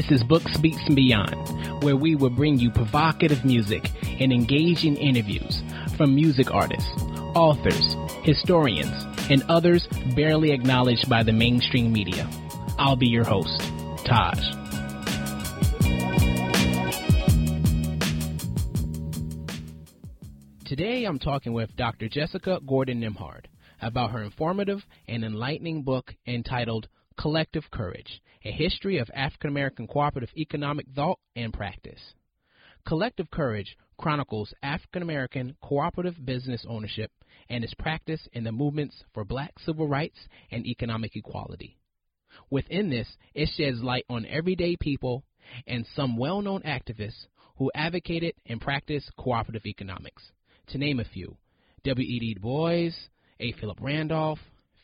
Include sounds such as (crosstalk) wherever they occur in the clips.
This is Books, Beats, and Beyond, where we will bring you provocative music and engaging interviews from music artists, authors, historians, and others barely acknowledged by the mainstream media. I'll be your host, Taj. Today I'm talking with Dr. Jessica Gordon Nembhard about her informative and enlightening book entitled Collective Courage A History of African American Cooperative Economic Thought and Practice. Collective Courage chronicles African American cooperative business ownership and its practice in the movements for black civil rights and economic equality. Within this, it sheds light on everyday people and some well known activists who advocated and practiced cooperative economics. To name a few W.E.B. Du Bois, A. Philip Randolph,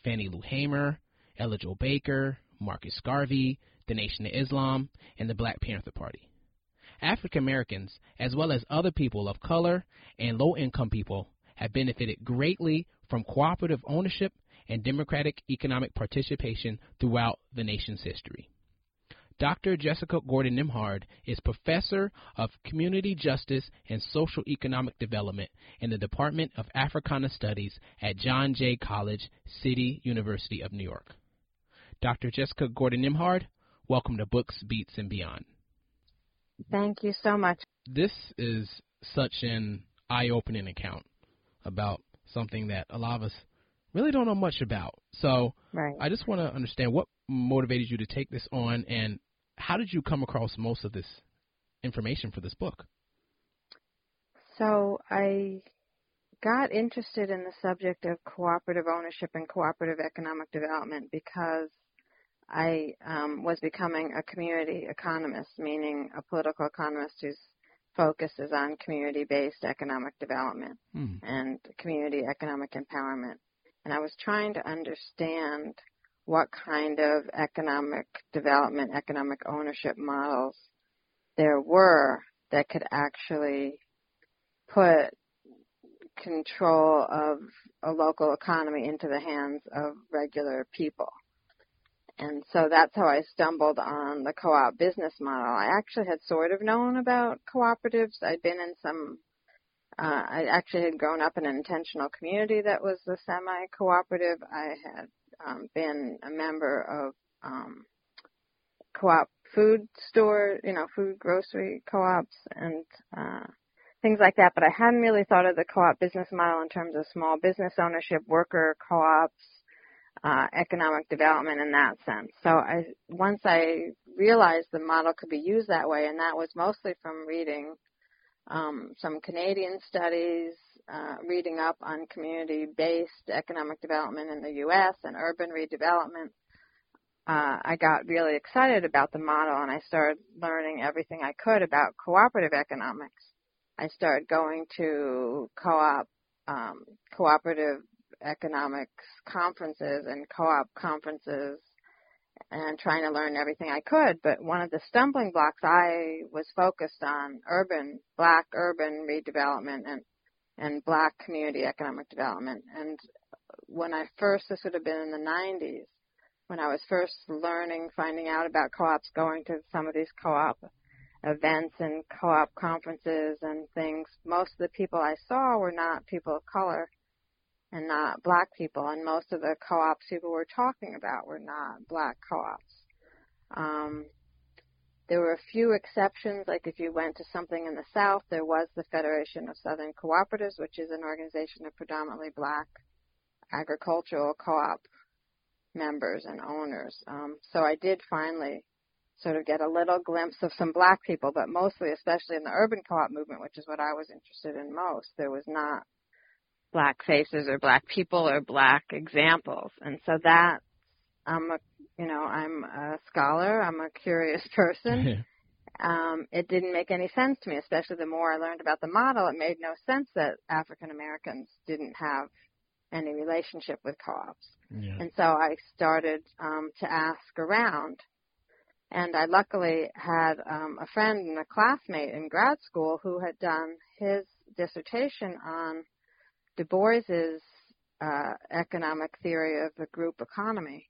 Fannie Lou Hamer, Ella Jo Baker, Marcus Garvey, the Nation of Islam, and the Black Panther Party. African Americans, as well as other people of color and low income people, have benefited greatly from cooperative ownership and democratic economic participation throughout the nation's history. Dr. Jessica Gordon Nembhard is Professor of Community Justice and Social Economic Development in the Department of Africana Studies at John Jay College, City University of New York. Dr. Jessica Gordon Nembhard, welcome to Books, Beats, and Beyond. Thank you so much. This is such an eye opening account about something that a lot of us really don't know much about. So right. I just want to understand what motivated you to take this on and how did you come across most of this information for this book? So I got interested in the subject of cooperative ownership and cooperative economic development because I um, was becoming a community economist, meaning a political economist whose focus is on community-based economic development hmm. and community economic empowerment. And I was trying to understand what kind of economic development, economic ownership models there were that could actually put control of a local economy into the hands of regular people. And so that's how I stumbled on the co-op business model. I actually had sort of known about cooperatives. I'd been in some, uh, I actually had grown up in an intentional community that was a semi-cooperative. I had um, been a member of um, co-op food store, you know, food grocery co-ops and uh, things like that. But I hadn't really thought of the co-op business model in terms of small business ownership, worker co-ops, uh, economic development in that sense. So I once I realized the model could be used that way, and that was mostly from reading um, some Canadian studies, uh, reading up on community-based economic development in the U.S. and urban redevelopment. Uh, I got really excited about the model, and I started learning everything I could about cooperative economics. I started going to co-op um, cooperative economics conferences and co-op conferences and trying to learn everything I could. But one of the stumbling blocks I was focused on urban, black urban redevelopment and, and black community economic development. And when I first, this would have been in the 90s, when I was first learning, finding out about co-ops, going to some of these co-op events and co-op conferences and things, most of the people I saw were not people of color and not black people. And most of the co-ops people were talking about were not black co-ops. Um, there were a few exceptions, like if you went to something in the South, there was the Federation of Southern Cooperatives, which is an organization of predominantly black agricultural co-op members and owners. Um, so I did finally sort of get a little glimpse of some black people, but mostly, especially in the urban co-op movement, which is what I was interested in most, there was not black faces or black people or black examples. And so that I'm a you know, I'm a scholar, I'm a curious (laughs) person. um, it didn't make any sense to me, especially the more I learned about the model, it made no sense that African Americans didn't have any relationship with co-ops. Yeah. And so I started um, to ask around. And I luckily had um, a friend and a classmate in grad school who had done his dissertation on Du Bois's uh, economic theory of the group economy.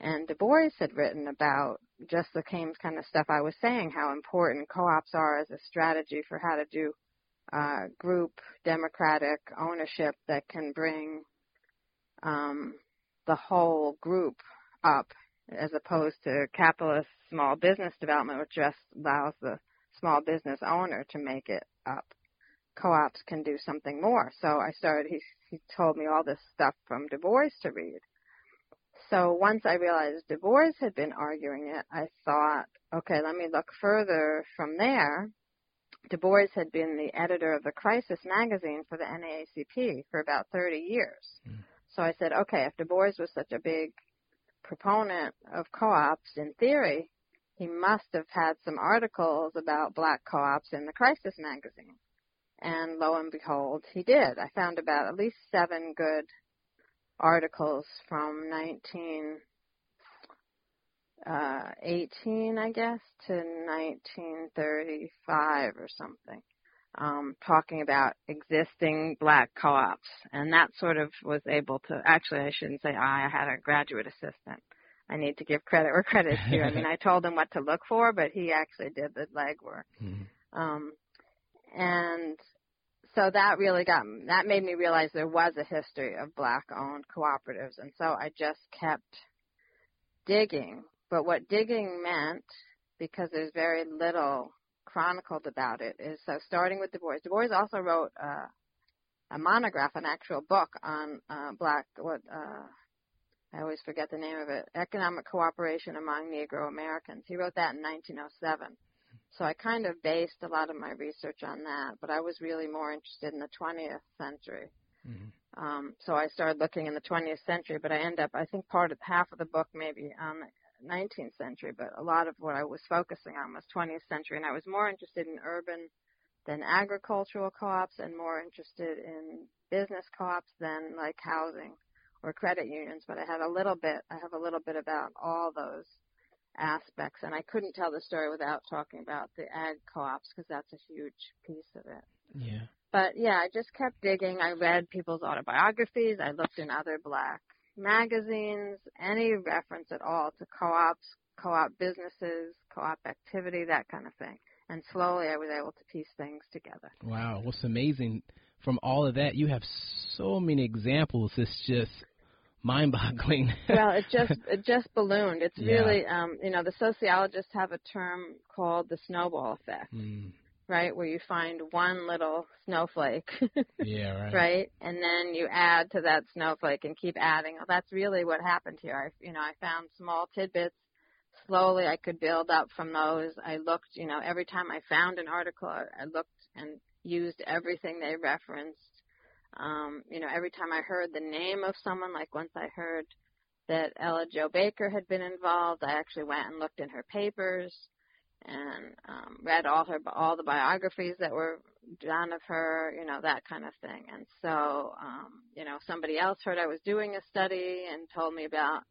And Du Bois had written about just the kind of stuff I was saying, how important co-ops are as a strategy for how to do uh, group democratic ownership that can bring um, the whole group up as opposed to capitalist small business development, which just allows the small business owner to make it up. Co-ops can do something more. So I started, he, he told me all this stuff from Du Bois to read. So once I realized Du Bois had been arguing it, I thought, okay, let me look further from there. Du Bois had been the editor of the Crisis magazine for the NAACP for about 30 years. Mm. So I said, okay, if Du Bois was such a big proponent of co-ops in theory, he must have had some articles about black co-ops in the Crisis magazine. And lo and behold, he did. I found about at least seven good articles from 1918, uh, I guess, to 1935 or something um, talking about existing black co-ops, and that sort of was able to. Actually, I shouldn't say I. I had a graduate assistant. I need to give credit where credit's due. I mean, I told him what to look for, but he actually did the legwork. Mm-hmm. (laughs) Um, and so that really got that made me realize there was a history of black-owned cooperatives, and so I just kept digging. But what digging meant, because there's very little chronicled about it is so starting with Du Bois. Du Bois also wrote uh, a monograph, an actual book on uh, black what uh, I always forget the name of it, economic cooperation among Negro Americans. He wrote that in 1907. So I kind of based a lot of my research on that, but I was really more interested in the 20th century. Mm-hmm. Um, so I started looking in the 20th century, but I end up, I think part of half of the book maybe on the 19th century, but a lot of what I was focusing on was 20th century, and I was more interested in urban than agricultural co-ops and more interested in business co-ops than like housing or credit unions, but I had a little bit, I have a little bit about all those aspects, and I couldn't tell the story without talking about the ag co-ops because that's a huge piece of it. Yeah. But yeah, I just kept digging. I read people's autobiographies. I looked in other black magazines, any reference at all to co-ops, co-op businesses, co-op activity, that kind of thing. And slowly I was able to piece things together. Wow, what's amazing from all of that, you have so many examples. It's just mind-boggling. (laughs) well, it just it just ballooned. It's yeah. really, um, you know, the sociologists have a term called the snowball effect. Mm right? Where you find one little snowflake. (laughs) yeah, right. Right? And then you add to that snowflake and keep adding. Well, that's really what happened here. I, you know, I found small tidbits. Slowly I could build up from those. I looked, you know, every time I found an article, I looked and used everything they referenced. Um, you know, every time I heard the name of someone, like once I heard that Ella Jo Baker had been involved, I actually went and looked in her papers and um, read all her all the biographies that were done of her, you know, that kind of thing. And so, um, you know, somebody else heard I was doing a study and told me about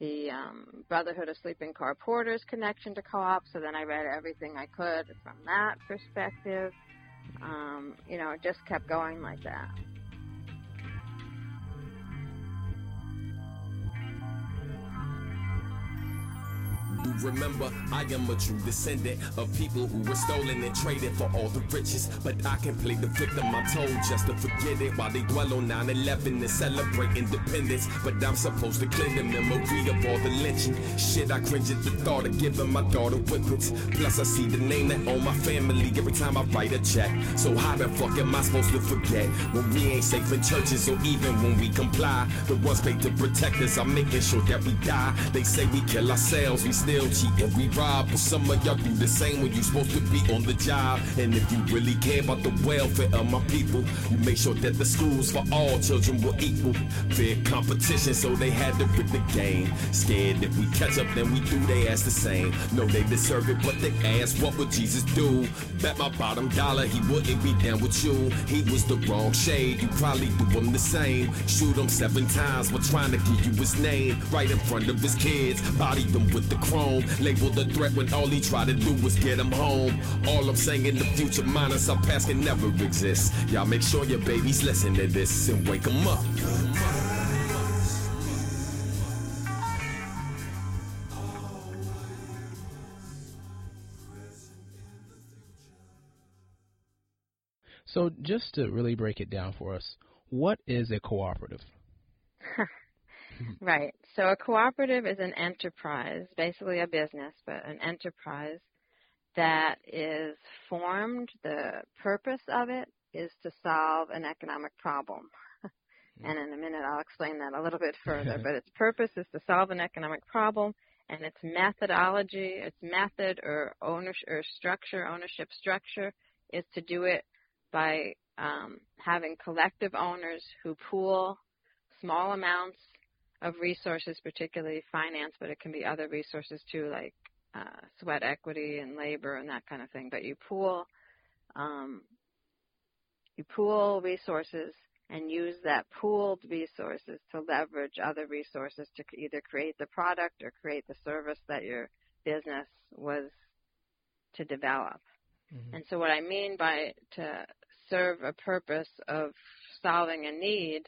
the um, Brotherhood of Sleeping Car Porters connection to co-op. So then I read everything I could from that perspective. Um, you know, it just kept going like that. Remember, I am a true descendant of people who were stolen and traded for all the riches. But I can play the victim I'm told just to forget it while they dwell on 9 11 and celebrate independence. But I'm supposed to clear the memory of all the lynching. Shit, I cringe at the thought of giving my daughter whippets. Plus, I see the name that own my family every time I write a check. So, how the fuck am I supposed to forget when we ain't safe in churches or even when we comply? The ones paid to protect us are making sure that we die. They say we kill ourselves, we still cheat and we rob. But some of y'all do the same when you supposed to be on the job. And if you really care about the welfare of my people, you make sure that the schools for all children were equal. Fair competition, so they had to pick the game. Scared if we catch up, then we do they ask the same. No, they deserve it, but they ask, what would Jesus do? Bet my bottom dollar he wouldn't be down with you. He was the wrong shade, you probably do him the same. Shoot him seven times while trying to give you his name. Right in front of his kids, body them with the chrome. Labeled a threat when all he tried to do was get him home. All I'm saying in the future, minus our past can never exist. Y'all make sure your babies listen to this and wake them up. So, just to really break it down for us, what is a cooperative? (laughs) right. So, a cooperative is an enterprise, basically a business, but an enterprise that is formed. The purpose of it is to solve an economic problem. and in a minute, I'll explain that a little bit further. (laughs) but its purpose is to solve an economic problem, and its methodology, its method or ownership or structure, ownership structure, is to do it by um, having collective owners who pool small amounts of resources, particularly finance, but it can be other resources too, like uh, sweat equity and labor and that kind of thing. But you pool, um, you pool resources and use that pooled resources to leverage other resources to either create the product or create the service that your business was to develop. Mm-hmm. And so what I mean by to serve a purpose of solving a need,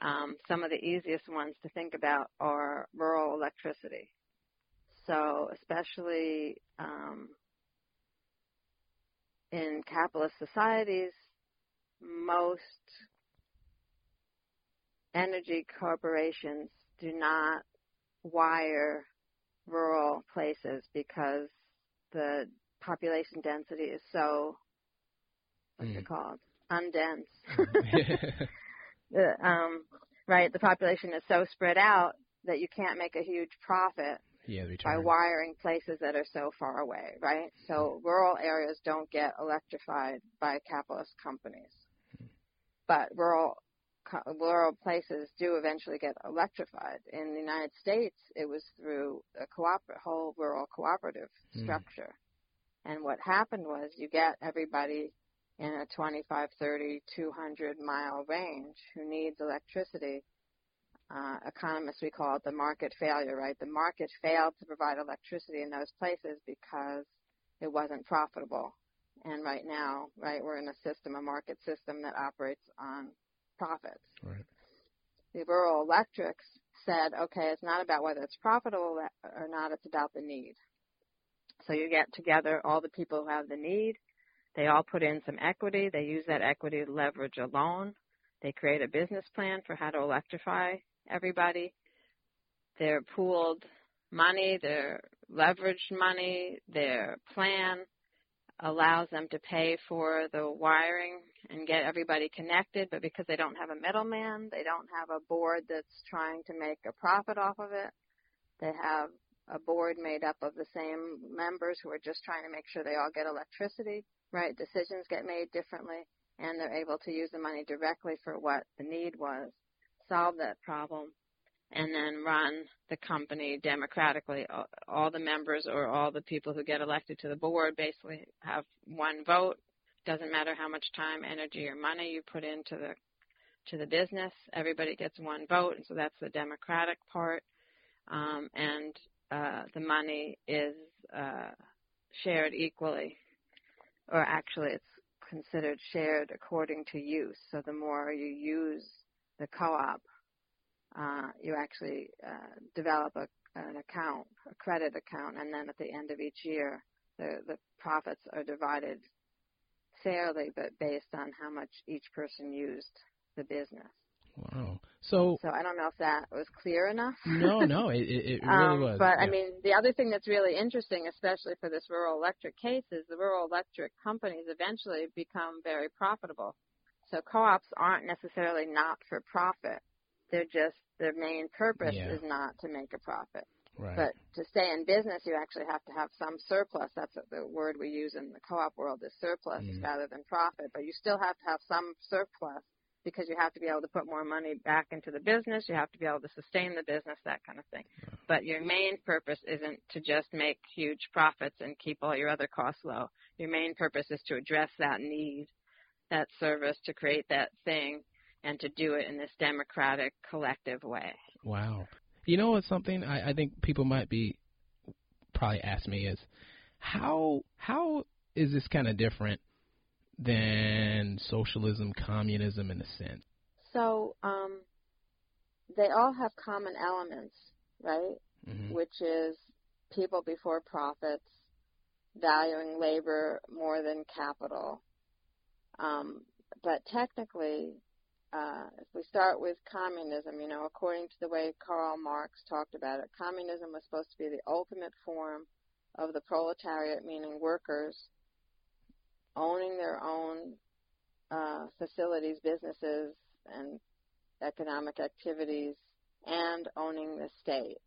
um, some of the easiest ones to think about are rural electricity. So especially um, in capitalist societies, most energy corporations do not wire rural places because the population density is so what's mm. it called undense (laughs) (laughs) the, um, right the population is so spread out that you can't make a huge profit yeah, by wiring places that are so far away right so mm. rural areas don't get electrified by capitalist companies mm. but rural rural places do eventually get electrified. In the United States, it was through a cooper- whole rural cooperative mm. structure. And what happened was you get everybody in a 25, 30, 200 mile range who needs electricity. Uh, economists, we call it the market failure, right? The market failed to provide electricity in those places because it wasn't profitable. And right now, right, we're in a system, a market system that operates on profits. Right. The rural electrics said, okay, it's not about whether it's profitable or not, it's about the need. So you get together all the people who have the need. They all put in some equity. They use that equity to leverage a loan. They create a business plan for how to electrify everybody. Their pooled money, their leveraged money, their plan allows them to pay for the wiring and get everybody connected, but because they don't have a middleman, they don't have a board that's trying to make a profit off of it. They have a board made up of the same members who are just trying to make sure they all get electricity, right? Decisions get made differently, and they're able to use the money directly for what the need was, solve that problem, and then run the company democratically. All the members or all the people who get elected to the board basically have one vote. Doesn't matter how much time, energy, or money you put into the to the business. Everybody gets one vote, and so that's the democratic part. Um, and uh, the money is uh, shared equally, or actually, it's considered shared according to use. So the more you use the co-op, uh, you actually uh, develop a, an account, a credit account, and then at the end of each year, the, the profits are divided fairly, but based on how much each person used the business. Wow. So So I don't know if that was clear enough. no, no, (laughs) it, it, really um, was. But yeah. I mean, the other thing that's really interesting, especially for this rural electric case, is the rural electric companies eventually become very profitable. So co-ops aren't necessarily not for profit they're just their main purpose yeah. is not to make a profit. Right. But to stay in business, you actually have to have some surplus. That's the word we use in the co-op world is surplus mm rather than profit. But you still have to have some surplus because you have to be able to put more money back into the business. You have to be able to sustain the business, that kind of thing. But your main purpose isn't to just make huge profits and keep all your other costs low. Your main purpose is to address that need, that service, to create that thing and to do it in this democratic, collective way. Wow. You know what's something I, I think people might be probably ask me is how how is this kind of different than socialism, communism in a sense? So um, they all have common elements, right? Mm-hmm. Which is people before profits, valuing labor more than capital, Um, but technically, uh, if we start with communism, you know, according to the way Karl Marx talked about it, communism was supposed to be the ultimate form of the proletariat, meaning workers, owning their own uh, facilities, businesses, and economic activities, and owning the state.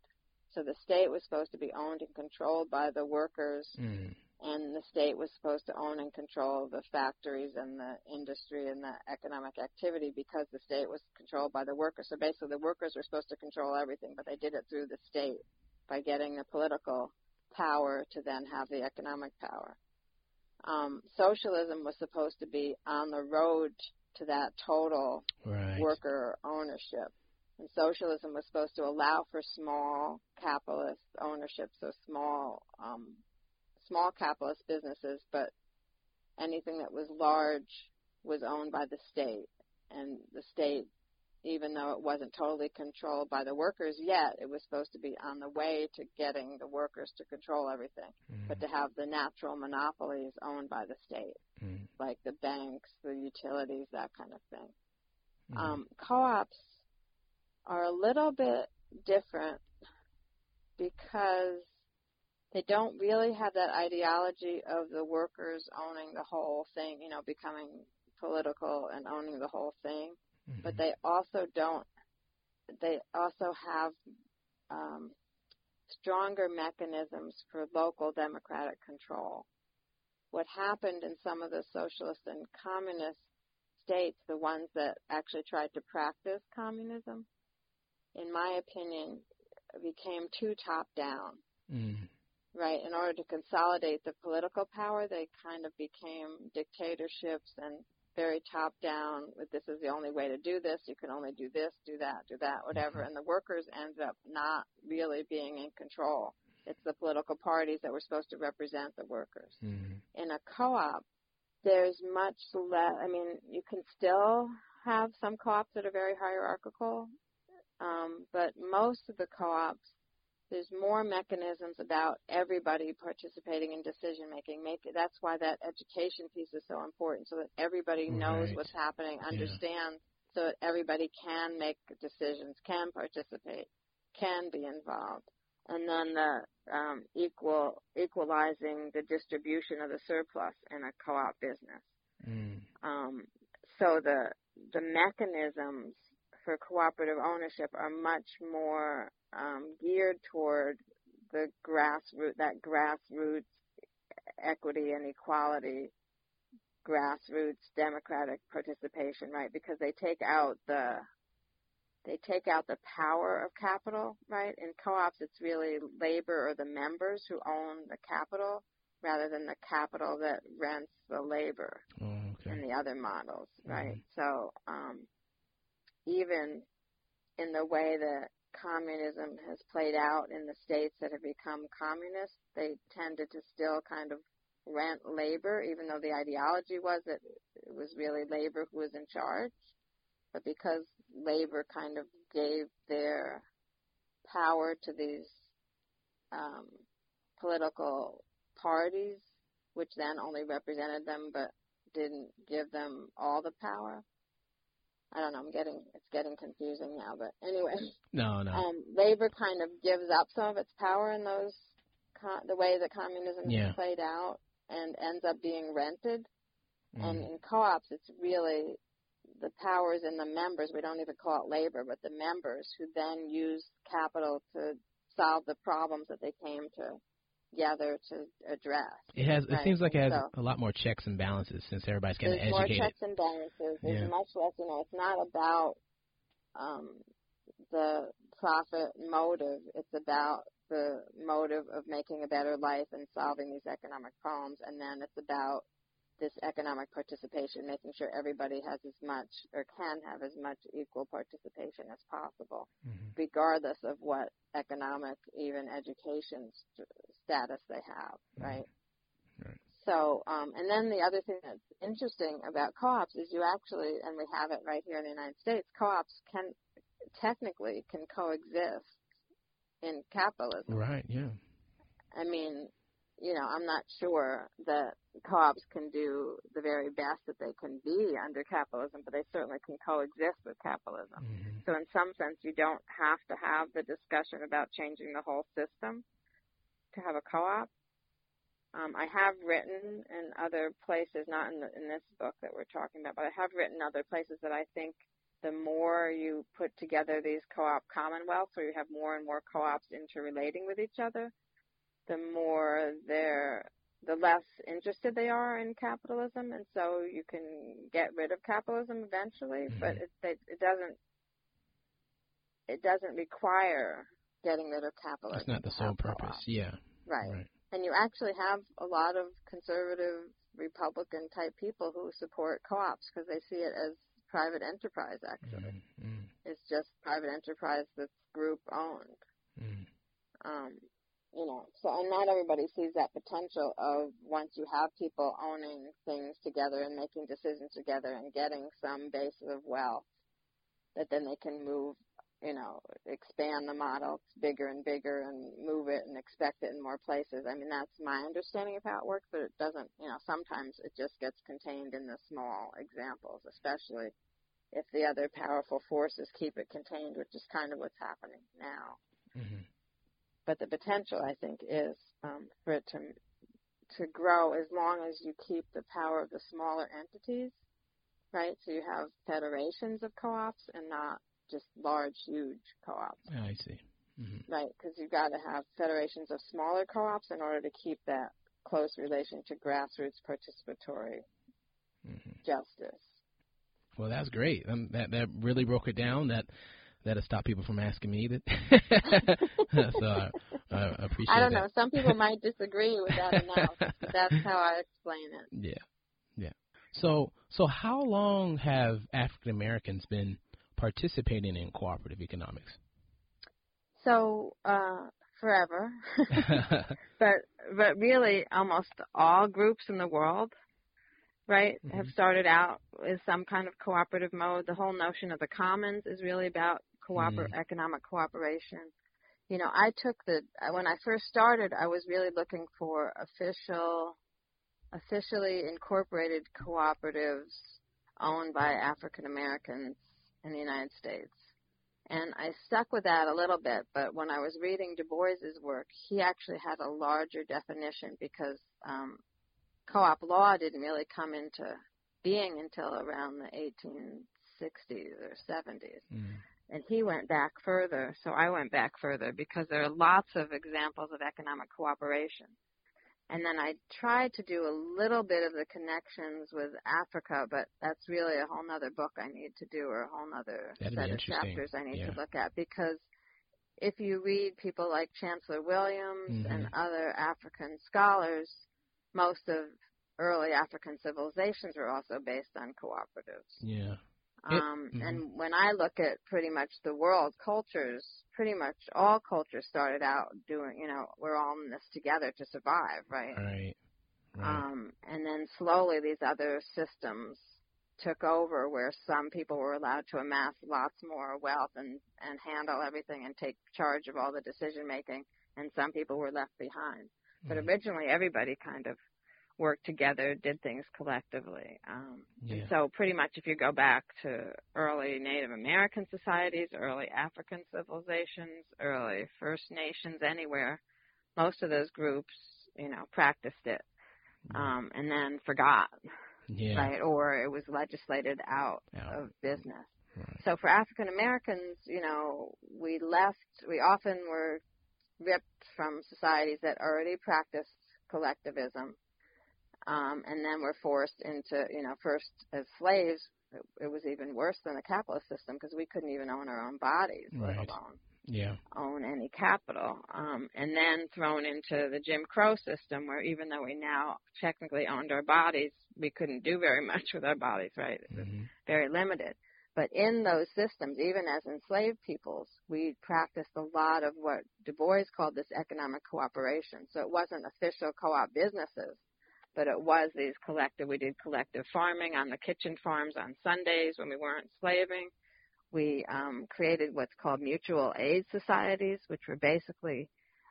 So the state was supposed to be owned and controlled by the workers, Mm. and the state was supposed to own and control the factories and the industry and the economic activity because the state was controlled by the workers. So basically, the workers were supposed to control everything, but they did it through the state by getting the political power to then have the economic power. Um, socialism was supposed to be on the road to that total Right. worker ownership. And socialism was supposed to allow for small capitalist ownership, so small um, small capitalist businesses, but anything that was large was owned by the state. And the state, even though it wasn't totally controlled by the workers yet, it was supposed to be on the way to getting the workers to control everything, Mm. but to have the natural monopolies owned by the state, Mm. like the banks, the utilities, that kind of thing. Mm. Um, co-ops are a little bit different because they don't really have that ideology of the workers owning the whole thing, you know, becoming political and owning the whole thing. Mhm. But they also don't. They also have um, stronger mechanisms for local democratic control. What happened in some of the socialist and communist states, the ones that actually tried to practice communism, in my opinion, became too top down. Mm. Right, in order to consolidate the political power, they kind of became dictatorships and very top down. With this is the only way to do this. You can only do this, do that, do that, whatever. Mhm. And the workers ended up not really being in control. It's the political parties that were supposed to represent the workers Mm. in a co-op, there's much less. I mean, you can still have some co-ops that are very hierarchical, um, but most of the co-ops, there's more mechanisms about everybody participating in decision making. Make that's why that education piece is so important, so that everybody knows Right. what's happening, understands, so that everybody can make decisions, can participate, can be involved and then the um, equal equalizing the distribution of the surplus in a co-op business. Mm. Um, so the the mechanisms for cooperative ownership are much more um, geared toward the grassroots that grassroots equity and equality grassroots democratic participation right because they take out the they take out the power of capital, right? In co-ops, it's really labor or the members who own the capital rather than the capital that rents the labor Oh, in the other models, right? Mhm. So um, even in the way that communism has played out in the states that have become communist, they tended to still kind of rent labor, even though the ideology was that it was really labor who was in charge. But because labor kind of gave their power to these um, political parties, which then only represented them but didn't give them all the power. I don't know. I'm getting it's getting confusing now, but anyway, No, no. um, labor kind of gives up some of its power in those co- the way that communism Yeah. has played out, and ends up being rented. And Mm. in co-ops, it's really the powers in the members. We don't even call it labor, but the members who then use capital to solve the problems that they came together to address. It has. It seems like it has so- a lot more checks and balances since everybody's getting There's more checks and balances. There's Yeah. much less, you know, it's not about um, the profit motive. It's about the motive of making a better life and solving these economic problems. And then it's about this economic participation, making sure everybody has as much or can have as much equal participation as possible, Mhm. regardless of what economic, even education st- status they have, right? Right. So, um, and then the other thing that's interesting about co-ops is you actually, and we have it right here in the United States, co-ops can technically can coexist in capitalism. Right. Yeah. I mean, you know, I'm not sure that co-ops can do the very best that they can be under capitalism, but they certainly can coexist with capitalism. Mm-hmm. So in some sense, you don't have to have the discussion about changing the whole system to have a co-op. Um, I have written in other places, not in, the, in this book that we're talking about, but I have written other places that I think the more you put together these co-op commonwealths, where you have more and more co-ops interrelating with each other, the more they're the less interested they are in capitalism, and so you can get rid of capitalism eventually. Mhm. But it, it it doesn't it doesn't require getting rid of capitalism. That's not the sole purpose. Yeah. Right. Right. And you actually have a lot of conservative Republican type people who support co-ops because they see it as private enterprise. Actually, Mm, it's just private enterprise that's group owned. mm. Um, you know, so and not everybody sees that potential of once you have people owning things together and making decisions together and getting some base of wealth, that then they can move, you know, expand the model bigger and bigger and move it and expect it in more places. I mean, that's my understanding of how it works, but it doesn't, you know, sometimes it just gets contained in the small examples, especially if the other powerful forces keep it contained, which is kind of what's happening now Mhm. but the potential I think is um, for it to to grow as long as you keep the power of the smaller entities, right? So you have federations of co-ops and not just large, huge co-ops, I see. Mm-hmm. right? Because you've got to have federations of smaller co-ops in order to keep that close relation to grassroots participatory hmm justice. Well, that's great. Um, that that really broke it down. That that'll stop people from asking me that. (laughs) so I, I appreciate I don't that. know. Some people might disagree with that (laughs) analysis, but that's how I explain it. Yeah, yeah. So so how long have African Americans been participating in cooperative economics? So uh, forever. (laughs) but but really almost all groups in the world right have Mhm. started out with some kind of cooperative mode the whole notion of the commons is really about cooper- Mm. economic cooperation you know i took the when i first started i was really looking for official officially incorporated cooperatives owned by african americans in the united states and I stuck with that a little bit, but when I was reading Du Bois's work, he actually had a larger definition because um, co-op law didn't really come into being until around the 1860s or 70s. Mm. And he went back further, so I went back further because there are lots of examples of economic cooperation. And then I tried to do a little bit of the connections with Africa, but that's really a whole nother book I need to do or a whole nother That'd set of chapters I need Yeah. to look at because if you read people like Chancellor Williams and Mhm. other African scholars, most of early African civilizations were also based on cooperatives. Yeah. Um, mhm. And when I look at pretty much the world cultures, pretty much all cultures started out doing, you know, we're all in this together to survive, right? Right. Right. Um, and then slowly these other systems took over where some people were allowed to amass lots more wealth and, and handle everything and take charge of all the decision making, and some people were left behind. But Mhm. originally everybody kind of worked together, did things collectively. Um, Yeah. So pretty much if you go back to early Native American societies, early African civilizations, early First Nations, anywhere, most of those groups, you know, practiced it um, and then forgot, yeah. right? Or it was legislated out Out. of business. Right. So for African Americans, you know, we left, we often were ripped from societies that already practiced collectivism, um, and then were forced into, you know, first as slaves. It, it was even worse than the capitalist system because we couldn't even own our own bodies, let Right. alone Yeah. own any capital. Um, and then thrown into the Jim Crow system, where even though we now technically owned our bodies, we couldn't do very (laughs) much with our bodies, right? Mhm. very limited. But in those systems, even as enslaved peoples, we practiced a lot of what Du Bois called this economic cooperation. So it wasn't official co-op businesses, but it was these collective, we did collective farming on the kitchen farms on Sundays when we weren't slaving. We um, created what's called mutual aid societies, which were basically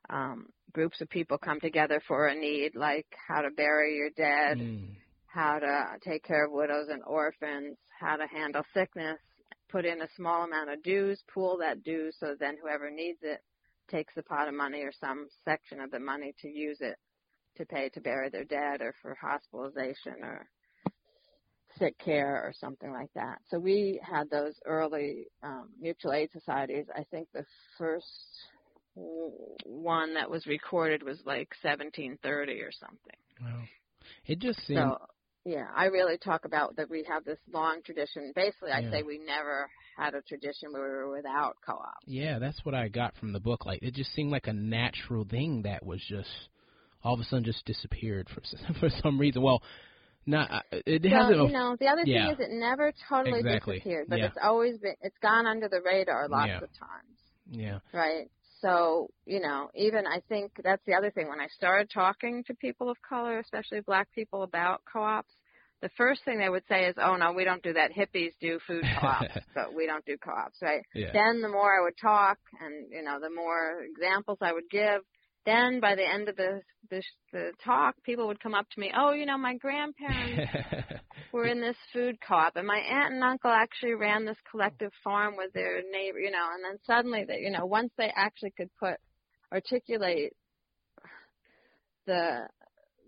um, groups of people come together for a need, like how to bury your dead, Mm. how to take care of widows and orphans, how to handle sickness, put in a small amount of dues, pool that dues so then whoever needs it takes a pot of money or some section of the money to use it to pay to bury their dead or for hospitalization or sick care or something like that. So we had those early um, mutual aid societies. I think the first one that was recorded was like 1730 or something. Well, it just seems. So yeah, I really talk about that we have this long tradition. Basically, I Yeah. say we never had a tradition where we were without co-op. Yeah, that's what I got from the book. Like it just seemed like a natural thing that was just all of a sudden just disappeared for (laughs) for some reason. Well, not uh, it Well, hasn't. you know, the other yeah. thing is it never totally Exactly. disappeared, but Yeah. it's always been it's gone under the radar lots Yeah. of times. yeah, right? So, you know, even I think that's the other thing. When I started talking to people of color, especially black people, about co ops, the first thing they would say is, oh, no, we don't do that. Hippies do food co ops, (laughs) but we don't do co ops, right? yeah, Then the more I would talk and, you know, the more examples I would give, then by the end of the, the, the talk, people would come up to me, oh, you know, my grandparents (laughs) were in this food co-op and my aunt and uncle actually ran this collective farm with their neighbor you know and then suddenly that you know once they actually could put articulate the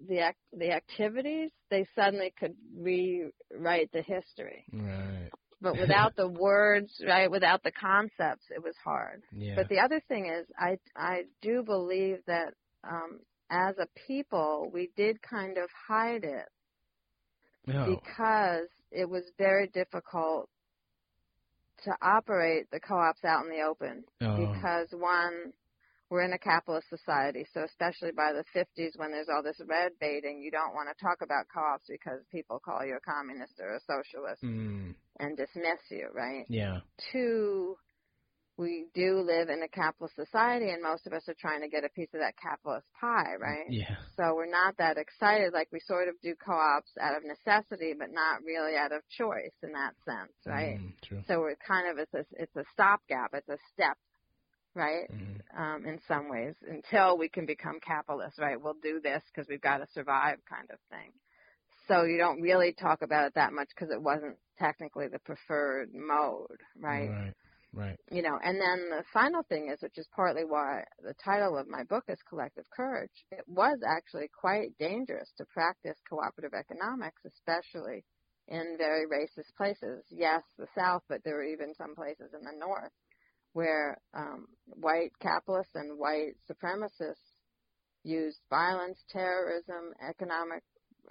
the act the activities they suddenly could rewrite the history right. But (laughs) without the words right without the concepts it was hard. Yeah, but the other thing is, I I do believe that um, as a people, we did kind of hide it oh, because it was very difficult to operate the co-ops out in the open. oh, Because one, we're in a capitalist society, so especially by the 50s when there's all this red baiting, you don't want to talk about co-ops because people call you a communist or a socialist mm, and dismiss you, right? yeah, two, we do live in a capitalist society, and most of us are trying to get a piece of that capitalist pie, right? yeah, So we're not that excited. Like we sort of do co-ops out of necessity, but not really out of choice in that sense, right? Mm, true. So we're kind of it's a it's a stopgap, it's a step, right? Mm, Um, in some ways, until we can become capitalists, right? We'll do this because we've got to survive, kind of thing. So you don't really talk about it that much because it wasn't technically the preferred mode, right? right, right, you know and then the final thing is which is partly why the title of my book is collective courage it was actually quite dangerous to practice cooperative economics especially in very racist places yes the south but there were even some places in the north where um, white capitalists and white supremacists used violence terrorism economic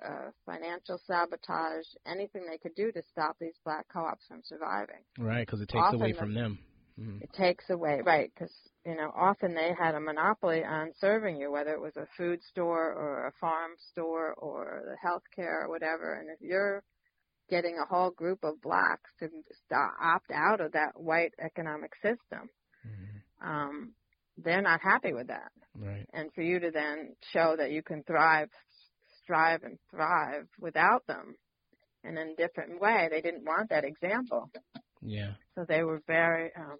uh, financial sabotage anything they could do to stop these black co-ops from surviving right. Because it takes Often away the- from them. Mm, it takes away right because you know often they had a monopoly on serving you whether it was a food store or a farm store or the health care or whatever and if you're getting a whole group of blacks to opt out of that white economic system. Mm, um they're not happy with that. Right, and for you to then show that you can thrive strive and thrive without them and in a different way they didn't want that example. Yeah, so they were very, um,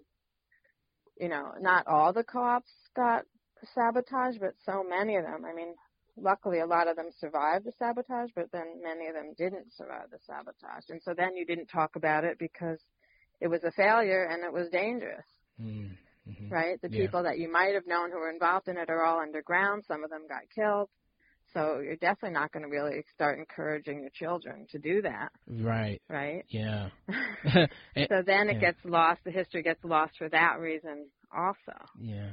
you know, not all the co-ops got sabotage, but so many of them. I mean, luckily a lot of them survived the sabotage, but then many of them didn't survive the sabotage. And so then you didn't talk about it because it was a failure and it was dangerous, mm, hmm right? The Yeah. people that you might have known who were involved in it are all underground. Some of them got killed. So you're definitely not going to really start encouraging your children to do that, right, right? yeah. (laughs) (laughs) So then it yeah. gets lost. The history gets lost for that reason also. Yeah.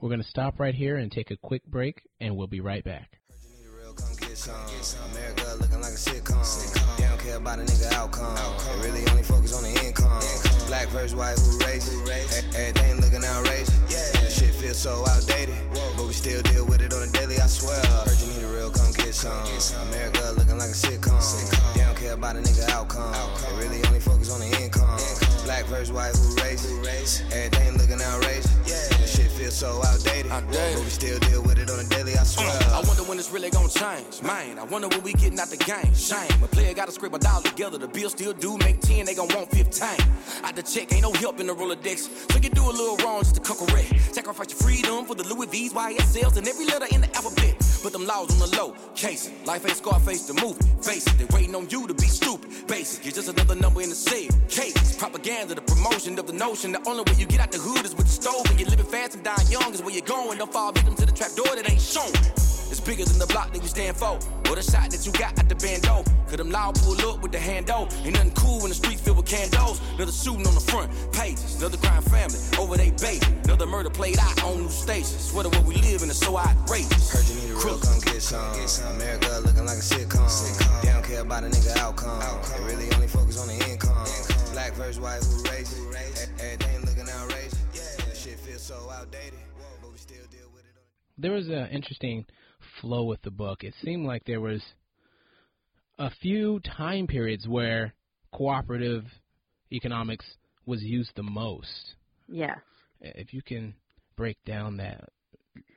We're going to stop right here and take a quick break, and we'll be right back. America looking like a sitcom. They don't care about a nigga outcome. They really only focus on the income. Black versus white, who Everything looking outrageous. Shit feels so outdated. But we still deal with it on daily, I swear. Heard you need a real, come get some. America looking like a sitcom. They don't care about a nigga outcome. They really only focus on the income. Black versus white, who race? Everything looking outrageous. Yeah, This shit feels so outdated. But we still deal with it on a daily, I swear. Mm. I wonder when this really gonna change? Man, I wonder when we getting out the game. Shame. A player gotta scrape a dollar together. The bill still do make 10, they gon' want 15. Out the check, ain't no help in the Rolodex. So you do a little wrong just to come correct. Sacrifice your freedom for the Louis V's, YSLs, and every letter in the alphabet. Put them laws on the low. Case Life ain't Scarface the movie. Face it, they waiting on you to be stupid. Basic, you're just another number in the cell. Case propaganda, the promotion of the notion. The only way you get out the hood is with the stove. And you're living fast and dying young is where you're going. Don't fall victim to the trap door that ain't shown. It's bigger than the block that you stand for. Or the shot that you got at the bando. Cause them loud pull up with the hando. Ain't nothing cool when the streets filled with candles. Another shooting on the front pages. Another crime family over they baby. Another murder played out on new stations. Swear to what we live in is so outrageous. Heard you need a real, come get some. America looking like a sitcom. They don't care about a nigga outcome. They really only focus on the income. Black versus white, who raised it? Everything looking outrageous. Shit feels so outdated. But we still deal with it. There was an interesting flow with the book. It seemed like there was a few time periods where cooperative economics was used the most. Yes. If you can break down that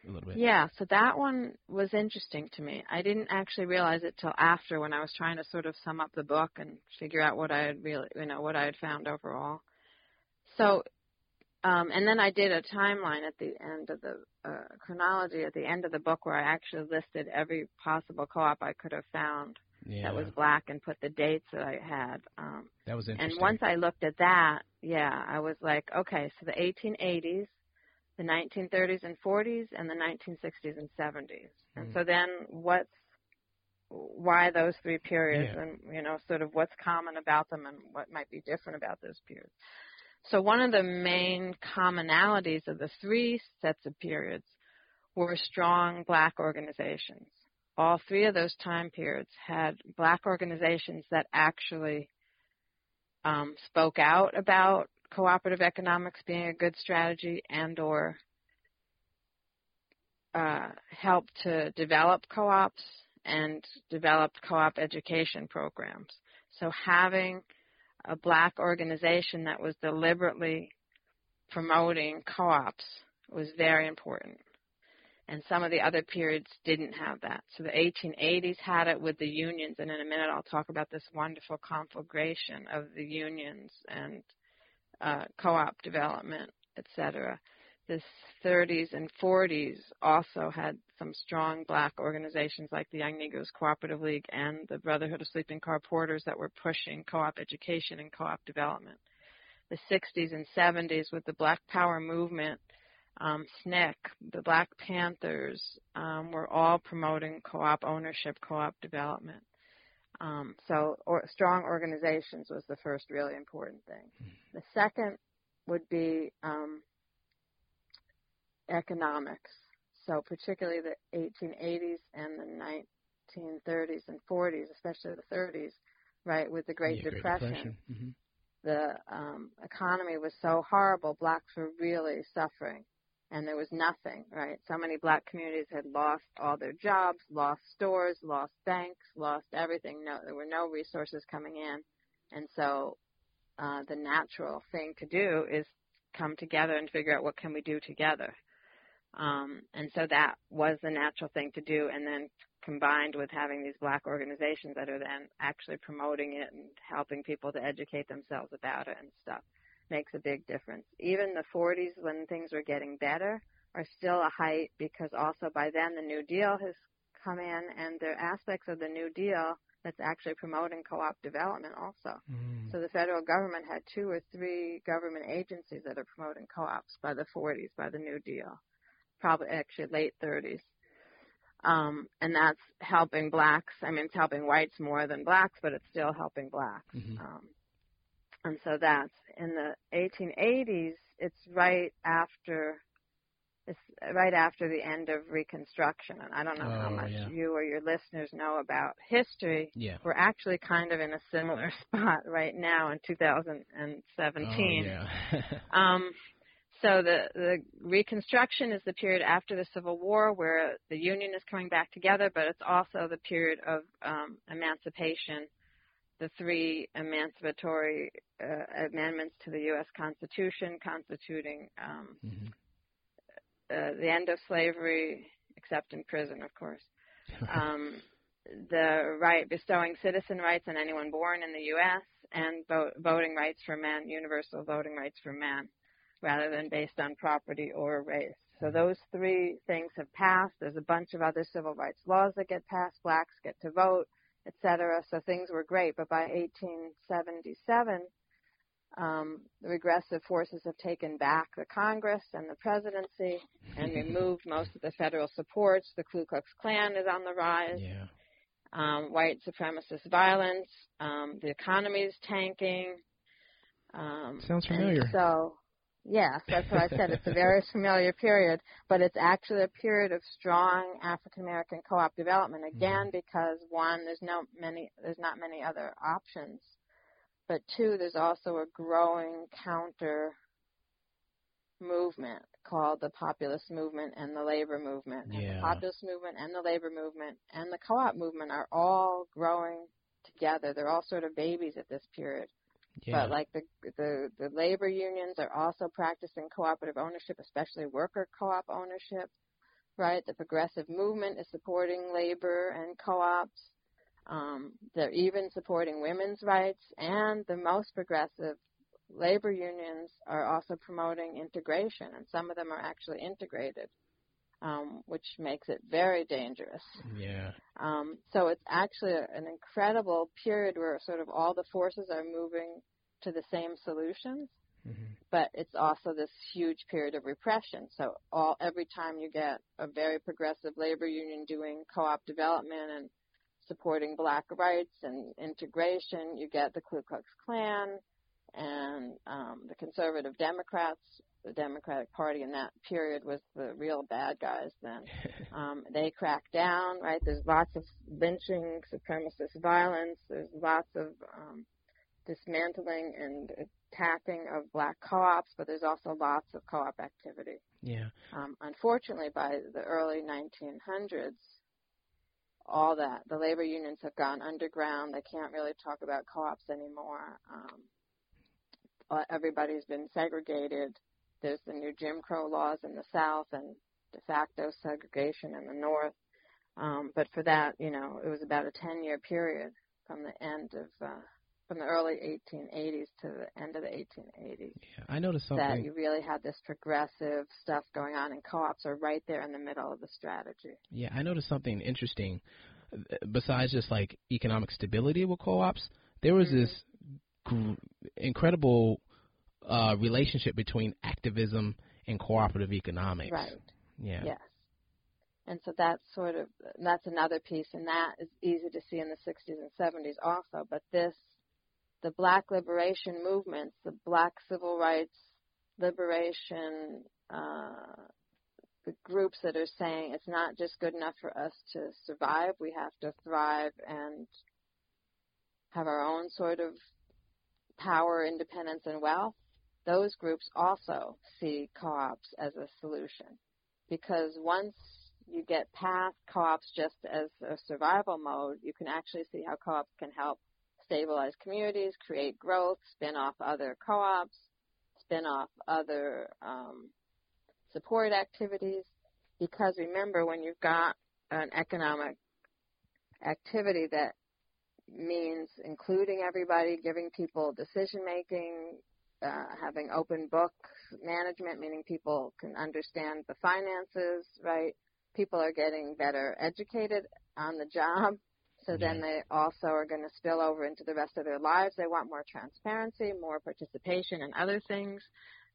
a little bit. Yeah, so that one was interesting to me. I didn't actually realize it till after when I was trying to sort of sum up the book and figure out what I had really, you know, what I had found overall. So, um, and then I did a timeline at the end of the uh, chronology at the end of the book where I actually listed every possible co-op I could have found yeah. that was black and put the dates that I had. Um, that was interesting. and once I looked at that, yeah, I was like, okay, so the 1880s, the 1930s and 40s, and the 1960s and 70s. And Mm. so then what's why those three periods Yeah. and you know sort of what's common about them and what might be different about those periods. So one of the main commonalities of the three sets of periods were strong black organizations. All three of those time periods had black organizations that actually um, spoke out about cooperative economics being a good strategy and or uh, helped to develop co-ops and developed co-op education programs. So having a black organization that was deliberately promoting co-ops was very important. And some of the other periods didn't have that. So the 1880s had it with the unions, and in a minute I'll talk about this wonderful conflagration of the unions and uh, co-op development, etc. The 30s and 40s also had some strong black organizations like the Young Negroes Cooperative League and the Brotherhood of Sleeping Car Porters that were pushing co-op education and co-op development. The 60s and 70s with the Black Power movement, um, SNCC, the Black Panthers um, were all promoting co-op ownership, co-op development. Um, so or, strong organizations was the first really important thing. The second would be um, economics. So particularly the 1880s and the 1930s and 40s, especially the 30s, right, with the Great Yeah, Depression, Mhm. the um, economy was so horrible, blacks were really suffering, and there was nothing, right? So many black communities had lost all their jobs, lost stores, lost banks, lost everything. No, there were no resources coming in, and so uh, the natural thing to do is come together and figure out what can we do together. Um, and so that was the natural thing to do, and then combined with having these black organizations that are then actually promoting it and helping people to educate themselves about it and stuff makes a big difference. Even the 40s, when things were getting better, are still a height because also by then the New Deal has come in, and there are aspects of the New Deal that's actually promoting co-op development also. Mm. So the federal government had two or three government agencies that are promoting co-ops by the 40s, by the New Deal, probably actually late 30s. Um, and that's helping blacks. I mean, it's helping whites more than blacks, but it's still helping blacks. Mhm. Um, and so that's in the 1880s. It's right after. It's right after the end of Reconstruction, and I don't know how Oh, much yeah. you or your listeners know about history. Yeah. We're actually kind of in a similar (laughs) spot right now in 2017. Oh, yeah. (laughs) Um, so the, the Reconstruction is the period after the Civil War where the Union is coming back together, but it's also the period of um, emancipation, the three emancipatory uh, amendments to the U.S. Constitution constituting um, Mhm. uh, the end of slavery, except in prison, of course. (laughs) um, the right bestowing citizen rights on anyone born in the U.S. and voting rights for men, universal voting rights for men, rather than based on property or race. So those three things have passed. There's a bunch of other civil rights laws that get passed. Blacks get to vote, etc. So things were great. But by 1877, um, the regressive forces have taken back the Congress and the presidency (laughs) and removed most of the federal supports. The Ku Klux Klan is on the rise. Yeah. Um, white supremacist violence. Um, the economy is tanking. Um, Sounds familiar. So, yes, that's what I said. It's a very (laughs) familiar period, but it's actually a period of strong African American co-op development. Again, mm-hmm. because one, there's no many, there's not many other options but two, there's also a growing counter movement called the populist movement and the labor movement. Yeah. And the populist movement and the labor movement and the co-op movement are all growing together. They're all sort of babies at this period. Yeah. But like the, the the labor unions are also practicing cooperative ownership, especially worker co-op ownership. Right? The progressive movement is supporting labor and co-ops. Um, they're even supporting women's rights, and the most progressive labor unions are also promoting integration, and some of them are actually integrated, um, which makes it very dangerous. Yeah. Um, so it's actually an incredible period where sort of all the forces are moving to the same solutions. Mm-hmm. But it's also this huge period of repression. So all every time you get a very progressive labor union doing co-op development and supporting black rights and integration. You get the Ku Klux Klan and um, the conservative Democrats. The Democratic Party in that period was the real bad guys then. (laughs) Um, they crack down, right? There's lots of lynching, supremacist violence. There's lots of um, dismantling and attacking of black co-ops, but there's also lots of co-op activity. Yeah. Um, unfortunately, by the early 1900s, all that. The labor unions have gone underground. They can't really talk about co-ops anymore. Um, uh, everybody's been segregated. There's the new Jim Crow laws in the South and de facto segregation in the North. Um, but for that, you know, it was about a 10-year period from the end of uh, from the early 1880s to the end of the 1880s. Yeah, I noticed something. That you really had this progressive stuff going on, and co-ops are right there in the middle of the strategy. Yeah, I noticed something interesting. Besides just like economic stability with co-ops, there was mm-hmm. this gr- incredible uh, relationship between activism and cooperative economics. Right. Yeah. Yes. And so that's sort of that's another piece, and that is easy to see in the 60s and 70s also. But this the black liberation movements, the black civil rights liberation, uh, the groups that are saying it's not just good enough for us to survive, we have to thrive and have our own sort of power, independence, and wealth. Those groups also see co-ops as a solution because once you get past co-ops just as a survival mode, you can actually see how co-ops can help stabilize communities, create growth, spin off other co-ops, spin off other um, support activities. Because remember, when you've got an economic activity that means including everybody, giving people decision making, uh, having open book management, meaning people can understand the finances, right? People are getting better educated on the job. So yeah. then they also are going to spill over into the rest of their lives. They want more transparency, more participation in other things.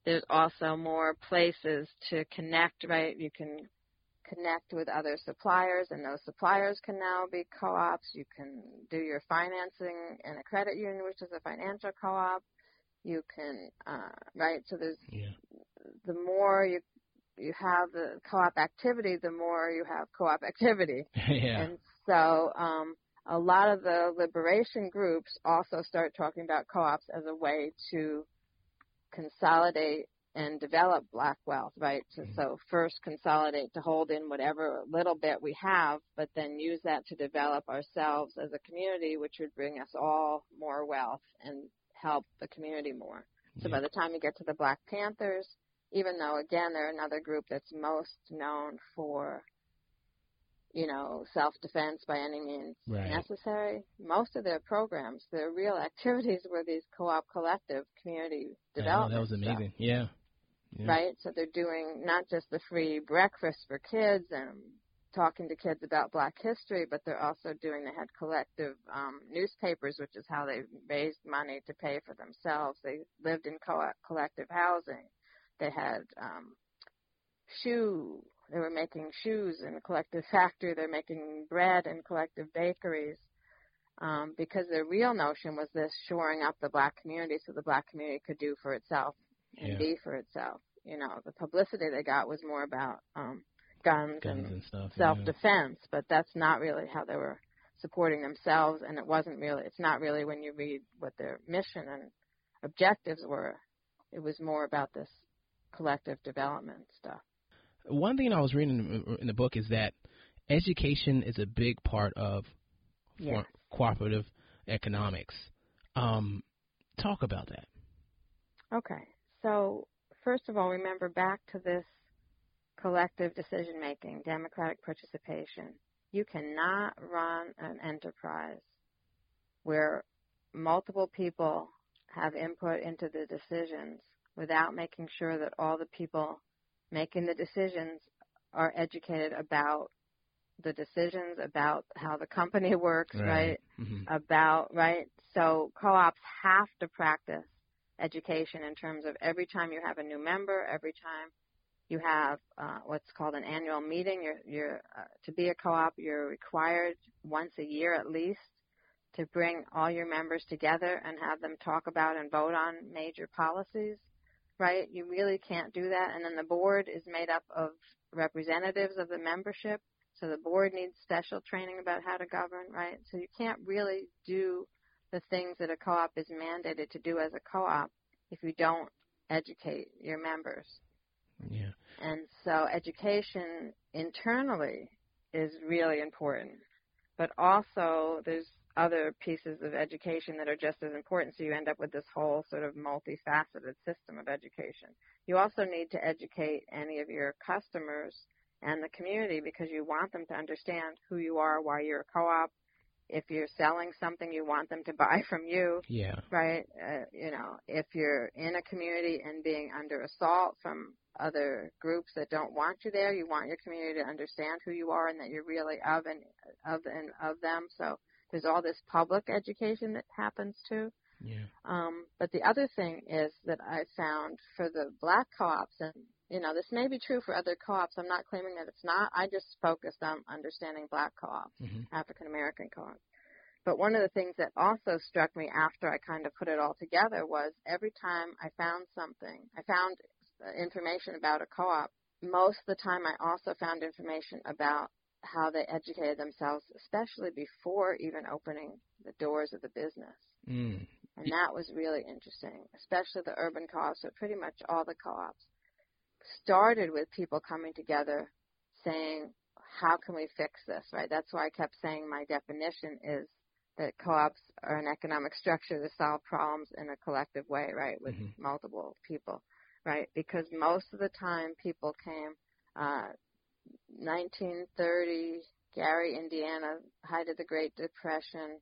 There's also more places to connect, right? You can connect with other suppliers and those suppliers can now be co-ops. You can do your financing in a credit union, which is a financial co-op. You can, uh, right? So there's, yeah. the more you you have the co-op activity, the more you have co-op activity. (laughs) yeah. And so um, a lot of the liberation groups also start talking about co-ops as a way to consolidate and develop black wealth, right? Mm-hmm. So first consolidate to hold in whatever little bit we have, but then use that to develop ourselves as a community, which would bring us all more wealth and help the community more. So yeah. by the time you get to the Black Panthers, even though again they're another group that's most known for you know, self-defense by any means Right. necessary. Most of their programs, their real (laughs) activities were these co-op collective community development. that was stuff, amazing. Yeah. yeah. Right? So they're doing not just the free breakfast for kids and talking to kids about black history, but they're also doing, they had collective um, newspapers, which is how they raised money to pay for themselves. They lived in co- collective housing. They had um, shoe, they were making shoes in a collective (laughs) factory. They're making bread in collective bakeries. Um, because their real notion was this shoring up the black community so the black community could do for itself and Yeah. be for itself. You know, the publicity they got was more about um, guns, Guns and and stuff. self defense, but that's not really how they were supporting themselves and it wasn't really it's not really when you read what their mission and objectives were. It was more about this collective development stuff. One thing I was reading in- in the book is that education is a big part of Yes. cooperative economics. Um, talk about that. Okay. So, first of all, remember back to this collective decision making, democratic participation. You cannot run an enterprise where multiple people have input into the decisions without making sure that all the people making the decisions are educated about the decisions, about how the company (laughs) works, right? hmm about, right? So co-ops have to practice education in terms of every time you have a new member, every time you have uh, what's called an annual meeting. You're, you're uh, to be a co-op, you're required once a year at least to bring all your members together and have them talk about and vote on major policies, right? You really can't do that. And then the board is made up of representatives of the membership. So the board needs special training about how to govern, right? So you can't really do the things that a co-op is mandated to do as a co-op if you don't educate your members. And so education internally is really important. But also there's other pieces of education that are just as important. So you end up with this whole sort of multifaceted system of education. You also need to educate any of your customers and the community because you want them to understand who you are, why you're a co-op. If you're selling something, you want them to buy (laughs) from you Yeah. right? Uh, you know, if you're in a community and being under assault from other groups that don't want you there, you want your community to understand who you are and that you're really of and of and of them. So there's all this public education that happens too. Yeah. Um, but the other thing is that I found for the black co-ops, and you know, this may be true for other co-ops. I'm not claiming that it's not. I just focused on understanding black co-ops, hmm African American co-ops. But one of the things that also struck me after I kind of put it all together was every time I found something, I found information about a co-op. Most of the time, I also found information about how they educated themselves, especially before even opening the doors of the business. Mm. And that was really interesting, especially the urban co-ops, but pretty much all the co-ops started with people coming together saying, how can we fix this, right? That's why I kept saying my definition is that co-ops are an economic structure to solve problems in a collective way, right, with Mhm. multiple people, right? Because most of the time people came, uh, 1930, Gary, Indiana, height of the Great Depression,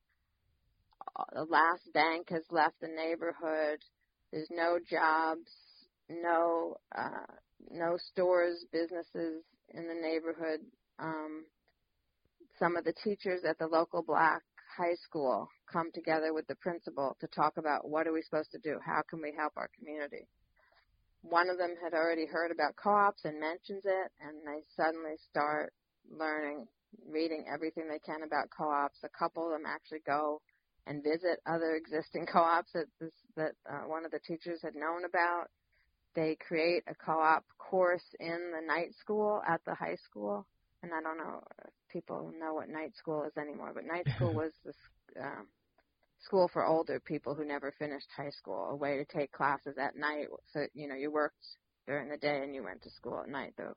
uh, the last bank has left the neighborhood. There's no jobs, no uh, no stores, businesses in the neighborhood. Um, some of the teachers at the local black high school come together with the principal to talk about what are we supposed to do? How can we help our community? One of them had already heard about co-ops and mentions it, and they suddenly start learning, reading everything they can about co-ops. A couple of them actually go and visit other existing (laughs) co-ops that this, that uh, one of the teachers had known about. They create a co-op course in the night school at the high school, and I don't know if people know what night school is anymore, but night school (laughs) was this um, school for older people who never finished high school, a way to take classes at night. So you know you worked during the day and you went to school at night. Though, of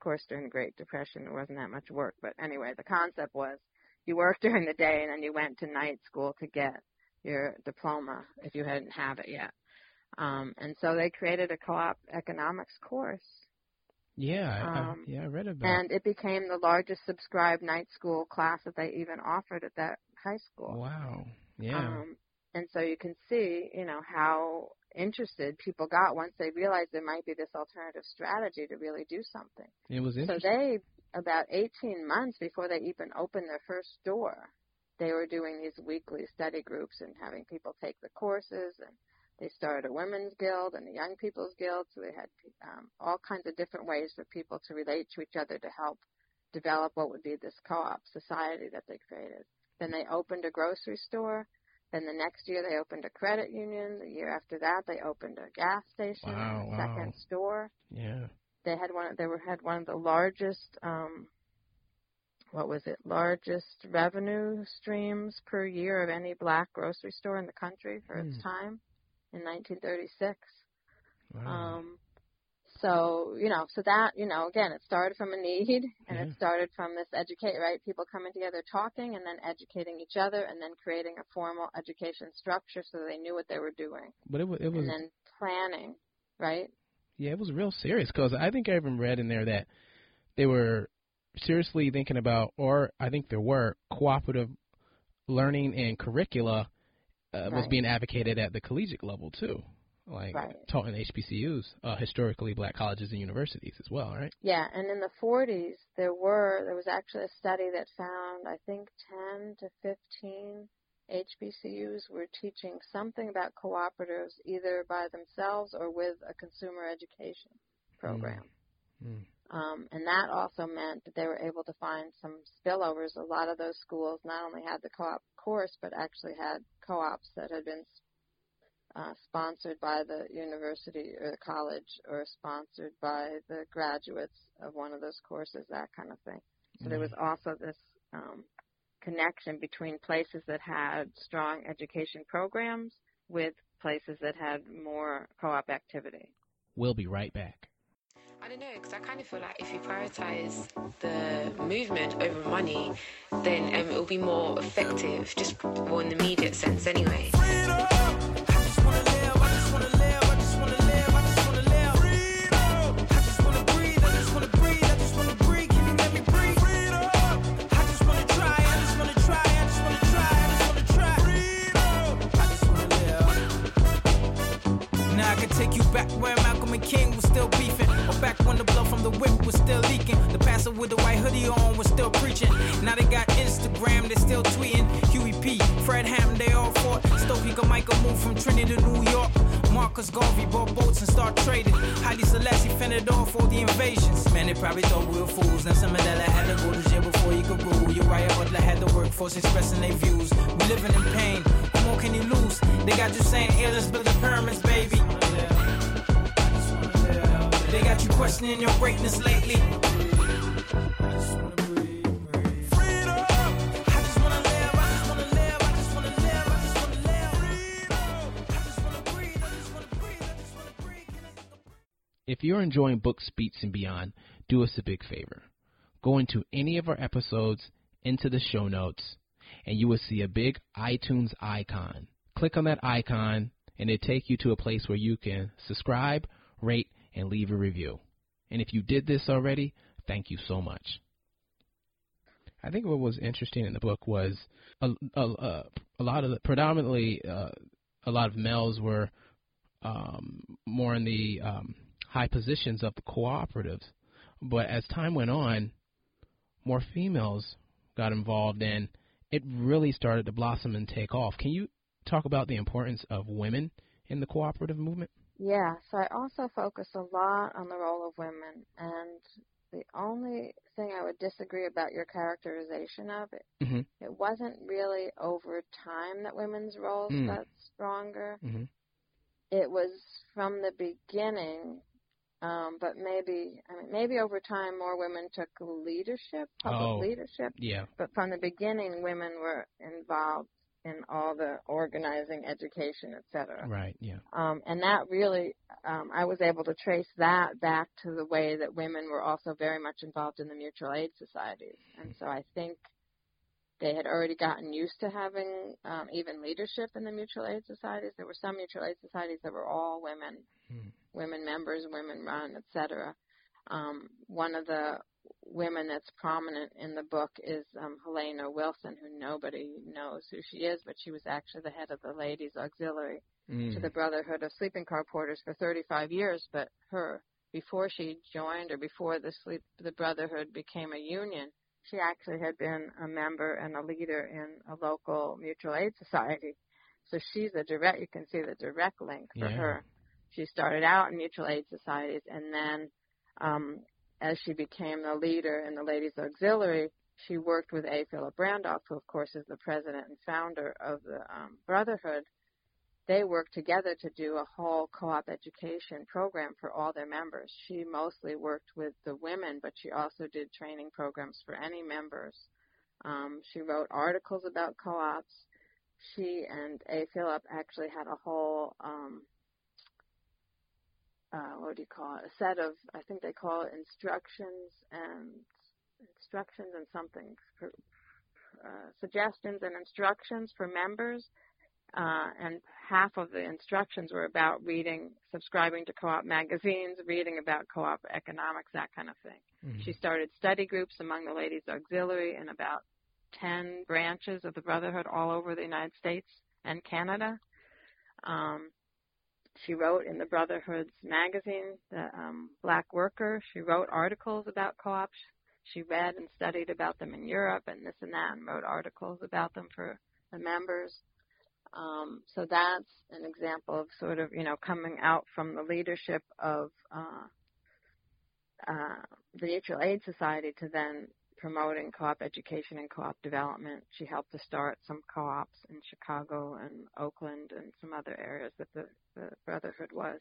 course, during the Great Depression there wasn't that much work, but anyway, the concept was you worked during the day and then you went to night school to get your diploma if you hadn't have it yet. Um, and so they created a co-op economics course Yeah, Um, I, yeah, I read about. and it became the largest subscribed night school class that they even offered at that high school. Wow. Yeah. Um, and so you can see, you know, how interested people got once they realized there might be this alternative strategy to really do something. it was interesting. So they, about 18 months before they even opened their first store, they were doing these weekly study groups and having people take the courses. And they started a women's guild and a young people's guild. So they had um, all kinds of different ways for people to relate to each other to help develop what would be this co-op society that they created. Then they opened a grocery store. Then the next year they opened a credit union. The year after that they opened a gas station, Wow, a second wow. store yeah. they had one they were had one of the largest um what was it largest revenue streams per year of any black grocery store in the country for its Hmm. time in 1936 Wow. um so you know so that you know again it started from a need and Yeah. it started from this educate right people coming together talking and then educating each other and then creating a formal education structure so they knew what they were doing but it was it was and then planning right yeah it was real serious because I think I even read in there that they were seriously thinking about, or I think there were cooperative learning and curricula uh, was being advocated at the collegiate level too, like Right. taught in HBCUs, uh, historically black colleges and universities as well, right? Yeah, and in the 40s, there were there was actually a study that found I think 10 to 15 HBCUs were teaching something about cooperatives either by themselves or with a consumer education program. Mm. Um, and that also meant that they were able to find some spillovers. A lot of those schools not only had the co-op course, but actually had co-ops that had been uh, sponsored by the university or the college or sponsored by the graduates of one of those courses, that kind of thing. So there was also this um, connection between places that had strong education programs with places that had more co-op activity. We'll be right back. I don't know, because I kind of feel like if you prioritize the movement over money, then um, it'll be more effective, just more in the immediate sense anyway. Now I can take you back where Malcolm and King was still beefing. Or back when the blood from the whip was still leaking. The pastor with the white hoodie on was still preaching. Now they got Instagram, they still tweeting. Huey P, Fred Hampton, they all fought. Stokely Carmichael moved from Trinidad to New York. Marcus Garvey bought boats and start trading. Haile Selassie fended off all the invasions. Man, they probably thought we were fools. Nelson Mandela had to go to jail before he could rule. Uriah Butler had the workforce expressing their views. We living in pain. What more can you lose? They got you saying aliens the pyramids, baby. They got you questioning your greatness lately. If you're enjoying Books, Beats, and Beyond, do us a big favor. Go into any of our episodes, into the show notes, and you will see a big iTunes icon. Click on that icon, and it'll take you to a place where you can subscribe, rate, and leave a review. And if you did this already, thank you so much. I think what was interesting in the book was a, a, a, lot of the, predominantly uh, a lot of males were um, more in the um, high positions of the cooperatives. But as time went on, more females got involved and it really started to blossom and take off. Can you talk about the importance of women in the cooperative movement? Yeah, so I also focus a lot on the role of women, and the only thing I would disagree about your characterization of it, Mm-hmm. it wasn't really over time that women's roles Mm. got stronger. Mm-hmm. It was from the beginning, um, but maybe I mean maybe over time more women took leadership, public Oh. leadership, Yeah. but from the beginning women were involved in all the organizing, education, et cetera. Right. Yeah. Um, and that really, um, I was able to trace that back to the way that women were also very much involved in the mutual aid societies. And so I think they had already gotten used to having um, even leadership in the mutual aid societies. There were some mutual aid societies that were all women, Hmm. women members, women run, et cetera. Um, one of the women that's prominent in the book is um, Helena Wilson, who nobody knows who she is, but she was actually the head of the Ladies Auxiliary Mm. to the Brotherhood of Sleeping Car Porters for 35 years. But her, before she joined or before the sleep, the Brotherhood became a union, she actually had been a member and a leader in a local mutual aid society. So she's a direct, you can see the direct link for Yeah. her. She started out in mutual aid societies and then um, as she became the leader in the Ladies Auxiliary, she worked with A. Philip Randolph, who of course is the president and founder of the um, Brotherhood. They worked together to do a whole co-op education program for all their members. She mostly worked with the women, but she also did training programs for any members. Um, she wrote articles about co-ops. She and A. Philip actually had a whole um, uh, what do you call it? A set of, I think they call it instructions and instructions and something, uh, suggestions and instructions for members. Uh, and half of the instructions were about reading, subscribing to co-op magazines, reading about co-op economics, that kind of thing. Mhm. She started study groups among the Ladies Auxiliary in about 10 branches of the Brotherhood all over the United States and Canada. Um, she wrote in the Brotherhood's magazine, the um, Black Worker. She wrote articles about co-ops. She read and studied about them in Europe and this and that, and wrote articles about them for the members. Um, so that's an example of sort of you know coming out from the leadership of uh, uh, the Mutual Aid Society to then promoting co-op education and co-op development. She helped to start some co-ops in Chicago and Oakland and some other areas that the, the Brotherhood was.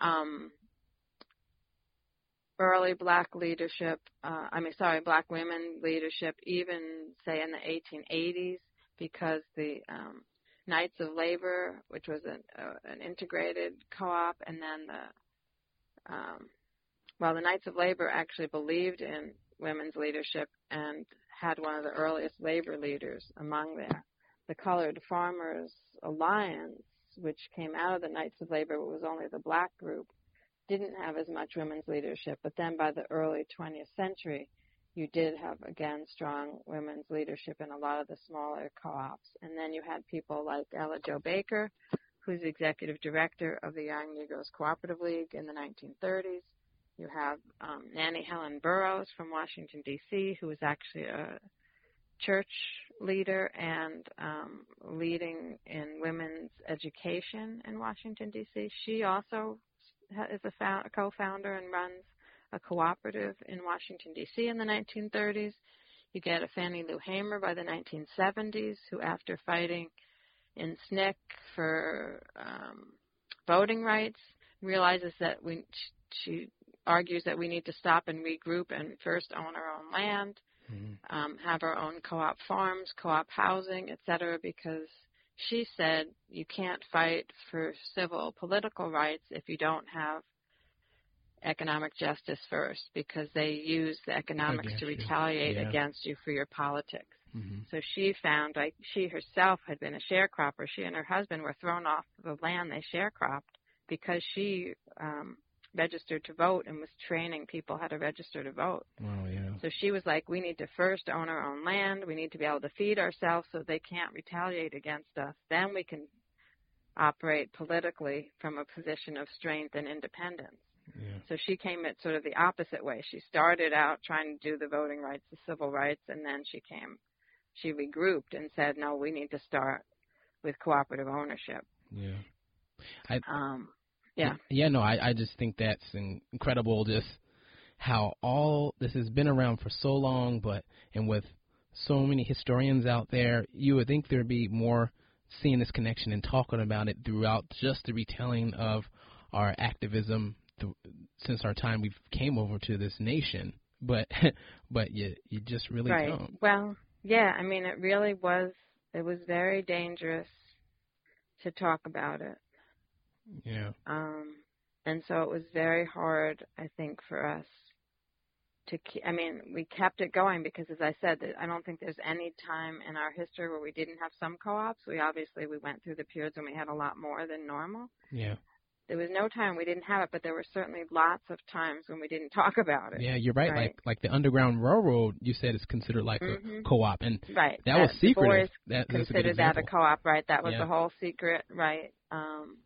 Um, early black leadership, uh, I mean, sorry, black women leadership, even say in the 1880s, because the um, Knights of Labor, which was an, uh, an integrated co-op, and then the um, well, the Knights of Labor actually believed in women's leadership and had one of the earliest labor leaders among there. The Colored Farmers Alliance, which came out of the Knights of Labor, but was only the black group, didn't have as much women's leadership. But then by the early 20th century, you did have, again, strong women's leadership in a lot of the smaller co-ops. And then you had people like Ella Jo Baker, who's executive director of the Young Negroes Cooperative League in the 1930s. You have um, Nannie Helen Burroughs from Washington, D.C., who was actually a church leader and um, leading in women's education in Washington, D.C. She also is a, fou- a co-founder and runs a cooperative in Washington, D.C. in the 1930s. You get a Fannie Lou Hamer by the 1970s, who, after fighting in SNCC for um, voting rights, realizes that we, she argues that we need to stop and regroup and first own our own land, Mhm. um, have our own co-op farms, co-op housing, etc. Because she said you can't fight for civil political rights if you don't have economic justice first, because they use the economics to retaliate Yeah. against you for your politics. Mhm. So she found, like, she herself had been a sharecropper. She and her husband were thrown off the land they sharecropped because she um, registered to vote and was training people how to register to vote. Oh yeah. So she was like, we need to first own our own land. We need to be able to feed ourselves so they can't retaliate against us. Then we can operate politically from a position of strength and independence. Yeah. So she came at sort of the opposite way. She started out trying to do the voting rights, the civil rights, and then she came, she regrouped and said, no, we need to start with cooperative ownership. Yeah. I Um, yeah. Yeah, no, I, I just think that's in- incredible just how all this has been around for so long, but and with so many historians out there, you would think there'd be more seeing this connection and talking about it throughout just the retelling of our activism th- since our time we came over to this nation. But (laughs) but you you just really right. don't. Well, yeah, I mean, it really was, it was very dangerous to talk about it. Yeah. Um, and so it was very hard, I think, for us to keep, I mean, we kept it going because, as I said, I don't think there's any time in our history where we didn't have some co-ops. We obviously, we went through the periods when we had a lot more than normal. Yeah. there was no time we didn't have it, but there were certainly lots of times when we didn't talk about it. Yeah, you're right. Right. Like like the Underground Railroad, you said is considered like Mhm. a co-op, and Right. that was secret. That, that's a good considered that a co-op, right? That was Yeah. the whole secret, right? Um,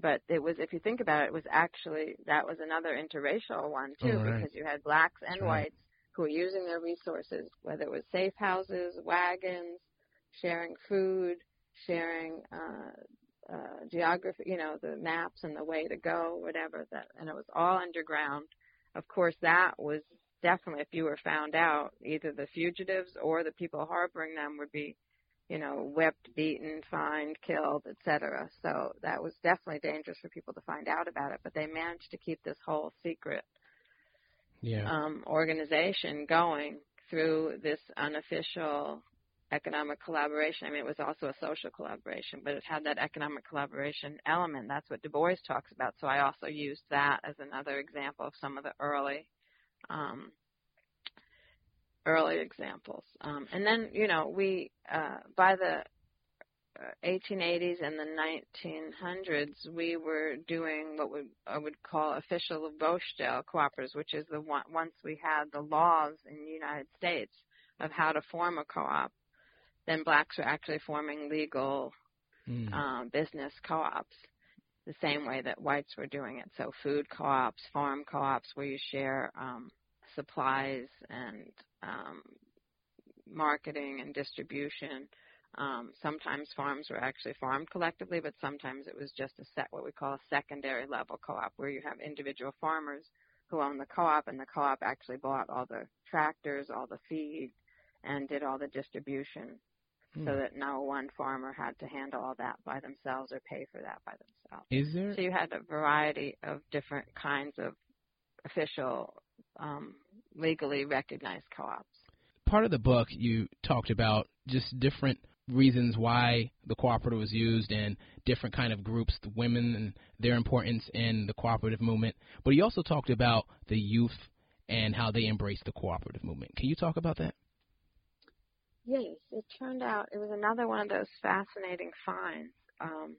but it was, if you think about it, it was actually that was another interracial one too, right. because you had blacks and right. whites who were using their resources, whether it was safe houses, wagons, sharing food, sharing uh, uh, geography, you know, the maps and the way to go, whatever that, and it was all underground. Of course, that was definitely, if you were found out, either the fugitives or the people harboring them would be, you know, whipped, beaten, fined, killed, etc. So that was definitely dangerous for people to find out about it. But they managed to keep this whole secret Yeah. um, organization going through this unofficial economic collaboration. I mean, it was also a social collaboration, but it had that economic collaboration element. That's what Du Bois talks about. So I also used that as another example of some of the early, um, early examples. Um, and then, you know, we uh, by the uh, 1880s and the 1900s, we were doing what we, I would call official Bostel cooperatives, which is the one, once we had the laws in the United States of how to form a co-op, then blacks were actually forming legal Mm. um, business co-ops the same way that whites were doing it. So food co-ops, farm co-ops, where you share um, supplies and um, marketing and distribution. Um, sometimes farms were actually farmed collectively, but sometimes it was just a set what we call a secondary level co-op, where you have individual farmers who own the co-op, and the co-op actually bought all the tractors, all the feed, and did all the distribution Hmm. so that no one farmer had to handle all that by themselves or pay for that by themselves. Is there? So you had a variety of different kinds of official, um, legally recognized co-ops. part of the book you talked about just different reasons why the cooperative was used and different kind of groups, the women and their importance in the cooperative movement. But you also talked about the youth and how they embraced the cooperative movement. Can you talk about that? Yes, it turned out it was another one of those fascinating finds. Um,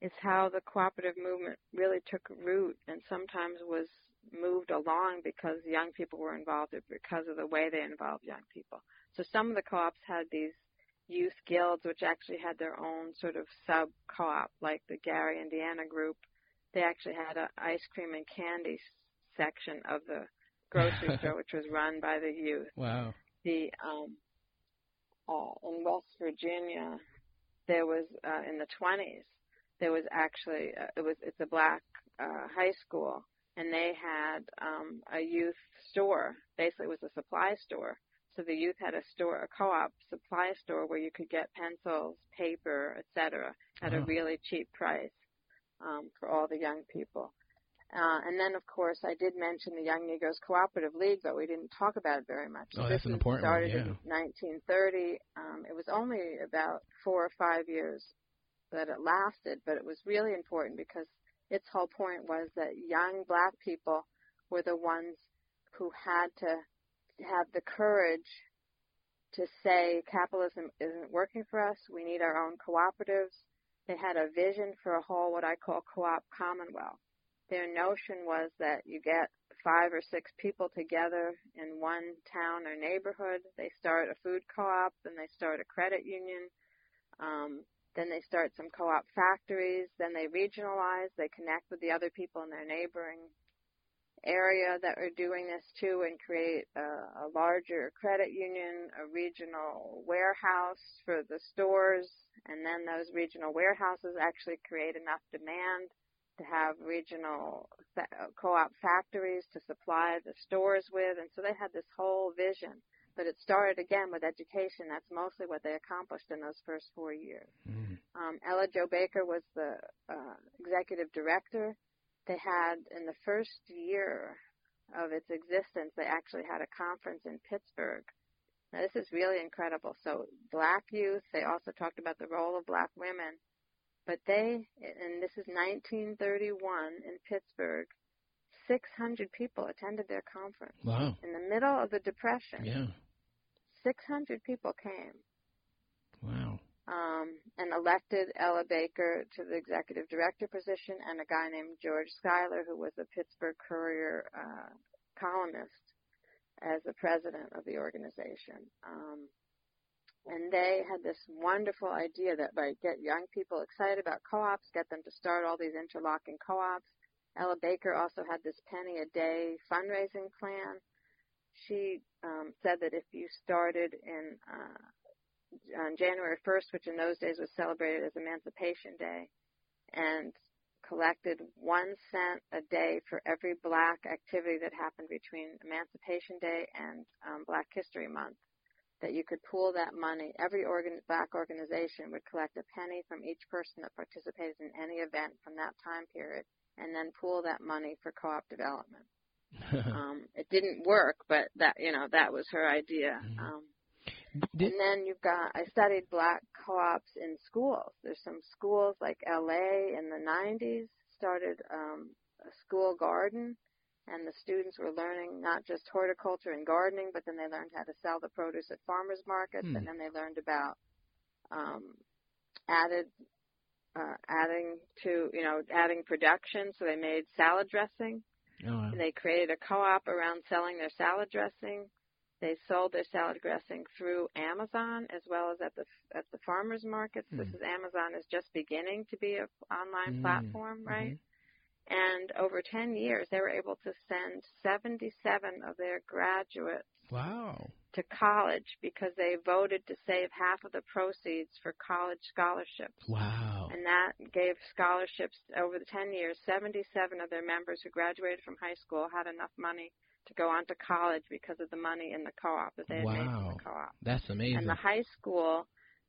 is how the cooperative movement really took root and sometimes was moved along because young people were involved or because of the way they involved young people. So some of the co-ops had these youth guilds which actually had their own sort of sub co-op like the Gary Indiana group. They actually had an ice cream and candy section of the grocery (laughs) store which was run by the youth Wow. the um uh in West Virginia there was uh in the 20s there was actually uh, it was it's a black uh high school and they had um a youth store basically it was a supply store so the youth had a store a co-op supply store where you could get pencils paper etc at a really cheap price um for all the young people uh, and then, of course, I did mention the Young Negroes Cooperative League, but we didn't talk about it very much. Oh, this that's an important one, started yeah. in 1930. Um, it was only about four or five years that it lasted, but it was really important because its whole point was that young black people were the ones who had to have the courage to say capitalism isn't working for us. We need our own cooperatives. They had a vision for a whole what I call co-op commonwealth their notion was that you get five or six people together in one town or neighborhood. They start a food co-op, then they start a credit union, um, then they start some co-op factories, then they regionalize, they connect with the other people in their neighboring area that are doing this too and create a, a larger credit union, a regional warehouse for the stores, and then those regional warehouses actually create enough demand to have regional co-op factories to supply the stores with, and so they had this whole vision. But it started again with education. That's mostly what they accomplished in those first four years. Mm. Um, Ella Jo Baker was the uh, executive director. They had in the first year of its existence, they actually had a conference in Pittsburgh. Now this is really incredible. So black youth. They also talked about the role of black women but they, and this is 1931 in Pittsburgh, 600 people attended their conference. Wow. In the middle of the Depression, Yeah. 600 people came. Wow. um, and elected Ella Baker to the executive director position, and a guy named George Schuyler, who was a Pittsburgh Courier uh, columnist, as the president of the organization. Um, and they had this wonderful idea that by get young people excited about co-ops, get them to start all these interlocking co-ops. Ella Baker also had this penny a day fundraising plan. She um, said that if you started in uh, on January 1st, which in those days was celebrated as Emancipation Day, and collected one cent a day for every black activity that happened between Emancipation Day and um, Black History Month, that you could pool that money. Every organ, black organization would collect a penny from each person that participated in any event from that time period, and then pool that money for co-op development. (laughs) um, it didn't work, but that you know that was her idea. Mm-hmm. Um, did, and then you've got I studied black co-ops in schools. There's some schools like LA in the 90s started um, a school garden and the students were learning not just horticulture and gardening, but then they learned how to sell the produce at farmers markets, hmm. and then they learned about um, added uh, adding to you know adding production. So they made salad dressing. Oh, wow. They created a co-op around selling their salad dressing. They sold their salad dressing through Amazon as well as at the at the farmers markets. Hmm. This is Amazon is just beginning to be an online hmm. platform, right? Mm-hmm. And over 10 years, they were able to send 77 of their graduates wow. To college because they voted to save half of the proceeds for college scholarships. Wow. And that gave scholarships over the 10 years. 77 of their members who graduated from high school had enough money to go on to college because of the money in the co-op that they had wow. made from the co-op. That's amazing. And the high school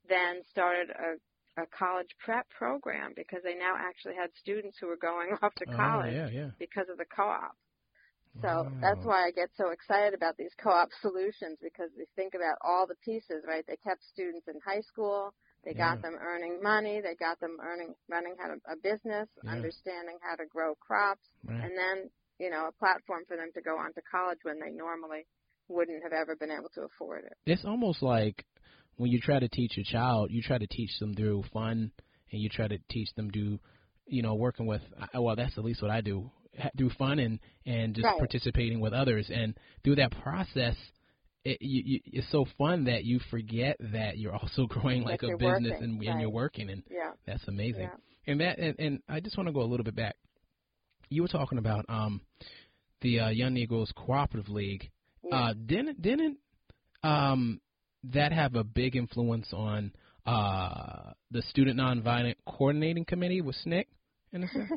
then started a a college prep program because they now actually had students who were going (laughs) off to college oh, yeah, yeah. because of the co-op. So wow. that's why I get so excited about these co-op solutions because we think about all the pieces, right? They kept students in high school, they yeah. got them earning money, they got them earning running how to, a business, understanding how to grow crops, right. and then you know a platform for them to go on to college when they normally wouldn't have ever been able to afford it. It's almost like when you try to teach a child, you try to teach them through fun, and you try to teach them through, you know, working with. Well, that's at least what I do through fun and and just right. participating with others, and through that process. It, you, you, it's so fun that you forget that you're also (laughs) growing like a business working, and, right. and you're working, and yeah. that's amazing. Yeah. And that and, and I just want to go a little bit back. You were talking about um the uh, Young Negroes Cooperative League. Yeah. Uh, didn't didn't um that have a big influence on uh, the Student Nonviolent Coordinating Committee with SNCC (laughs) in a sense?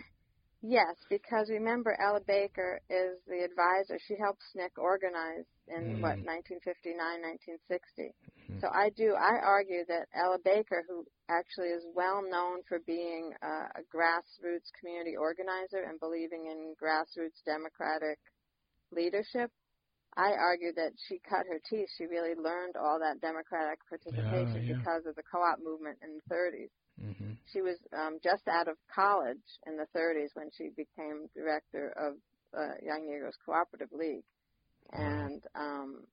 Yes, because remember, Ella Baker is the advisor. She helped SNCC organize in, mm. what, 1959, 1960. Mm-hmm. So I do, I argue that Ella Baker, who actually is well known for being a, a grassroots community organizer and believing in grassroots democratic leadership, I argue that she cut her teeth. She really learned all that democratic participation yeah. because of the co-op movement in the 30s. Mm-hmm. She was um, just out of college in the 30s when she became director of uh, Young Negroes Cooperative League, and um,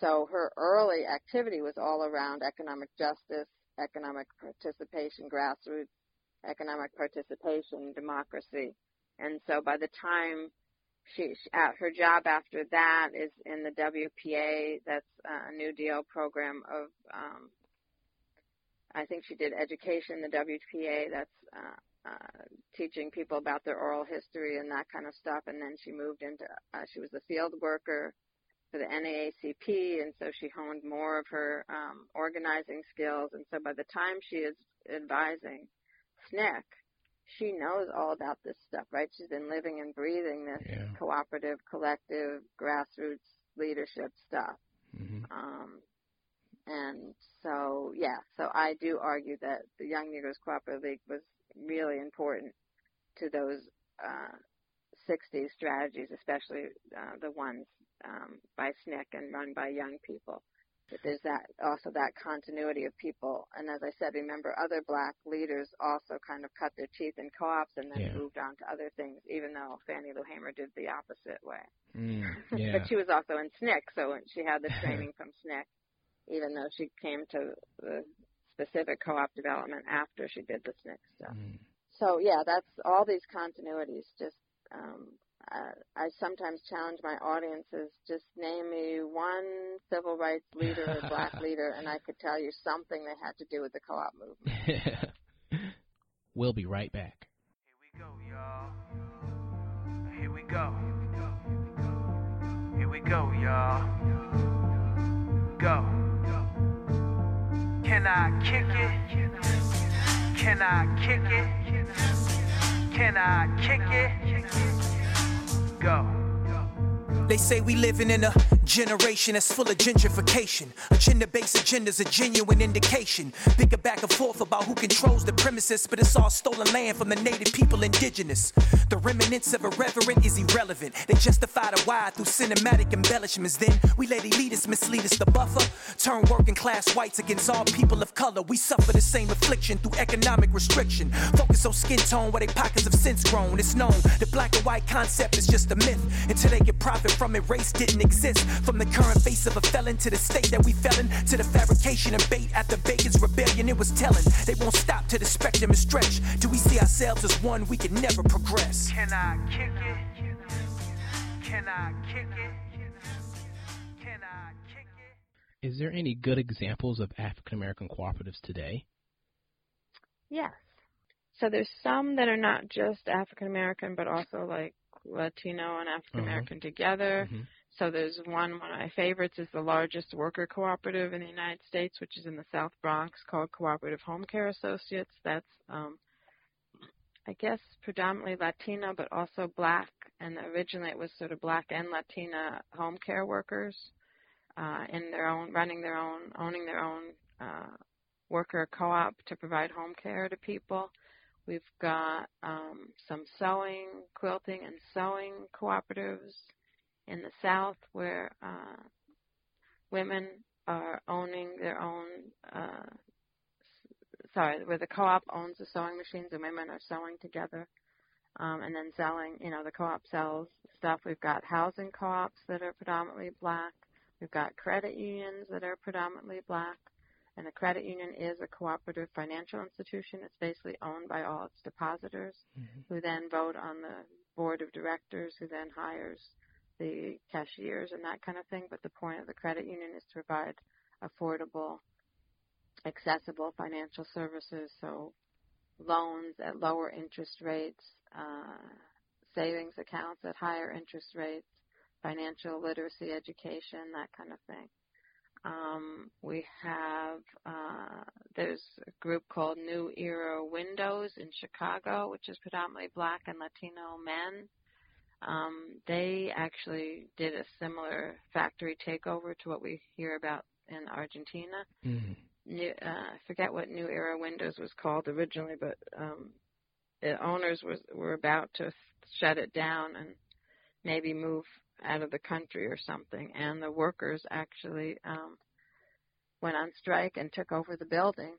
so her early activity was all around economic justice, economic participation, grassroots economic participation, democracy, and so by the time she, she her job after that is in the WPA. That's a New Deal program of. Um, I think she did education the WPA. That's uh, uh, teaching people about their oral history and that kind of stuff. And then she moved into. Uh, she was a field worker for the NAACP, and so she honed more of her um, organizing skills. And so by the time she is advising SNCC, she knows all about this stuff, right? She's been living and breathing this yeah. cooperative, collective, grassroots leadership stuff. Mm-hmm. Um, and so, yeah, so I do argue that the Young Negroes Cooperative League was really important to those uh, 60s strategies, especially uh, the ones um, by SNCC and run by young people there's that also that continuity of people. And as I said, remember other black leaders also kind of cut their teeth in co-ops and then yeah. moved on to other things, even though Fannie Lou Hamer did the opposite way. Mm, (laughs) yeah. but she was also in SNCC, so she had the (laughs) training from SNCC, even though she came to the specific co-op development after she did the SNCC stuff. Mm. So yeah, that's all these continuities. Just um, uh, I sometimes challenge my audiences, just name me one civil rights leader or black (laughs) leader, and I could tell you something that had to do with the co-op movement. (laughs) we'll be right back. Here we go, y'all. Here we go. Here we go, y'all. Go. Can I kick it? Can I kick it? Can I kick it? Go. They say we living in a generation that's full of gentrification. Agenda-based agenda's a genuine indication. Bigger back and forth about who controls the premises, but it's all stolen land from the native people indigenous. The remnants of irreverent is irrelevant. They justify the why through cinematic embellishments. Then we let elitists mislead us. The buffer turn working class whites against all people of color. We suffer the same affliction through economic restriction. Focus on skin tone where they pockets have since grown. It's known the black and white concept is just a myth until they get profit from it. Race didn't exist. From the current face of a felon to the state that we fell in, to the fabrication and bait after Bacon's rebellion, it was telling. They won't stop till the spectrum is stretched. Do we see ourselves as one we can never progress? Can I kick it? Can I kick it? Can I kick it? Is there any good examples of African American cooperatives today? Yes. So there's some that are not just African American, but also like Latino and African American together. Mhm. So there's one, one of my favorites is the largest worker cooperative in the United States, which is in the South Bronx called Cooperative Home Care Associates. That's, um, I guess, predominantly Latino, but also black. And originally it was sort of black and Latina home care workers uh, in their own, running their own, owning their own uh, worker co-op to provide home care to people. We've got um, some sewing, quilting, and sewing cooperatives in the South where uh, women are owning their own. Uh, sorry, where the co-op owns the sewing machines and women are sewing together, um, and then selling. You know, the co-op sells stuff. We've got housing co-ops that are predominantly black. We've got credit unions that are predominantly black. And a credit union is a cooperative financial institution. It's basically owned by all its depositors, who then vote on the board of directors, who then hires the cashiers and that kind of thing. But the point of the credit union is to provide affordable, accessible financial services, so loans at lower interest rates, uh, savings accounts at higher interest rates, financial literacy education, that kind of thing. Um, we have uh, there's a group called New Era Windows in Chicago, which is predominantly black and Latino men. Um, they actually did a similar factory takeover to what we hear about in Argentina. Mm. New, uh, I forget what New Era Windows was called originally, but um, the owners was were about to shut it down and maybe move out of the country or something, and the workers actually um, went on strike and took over the building,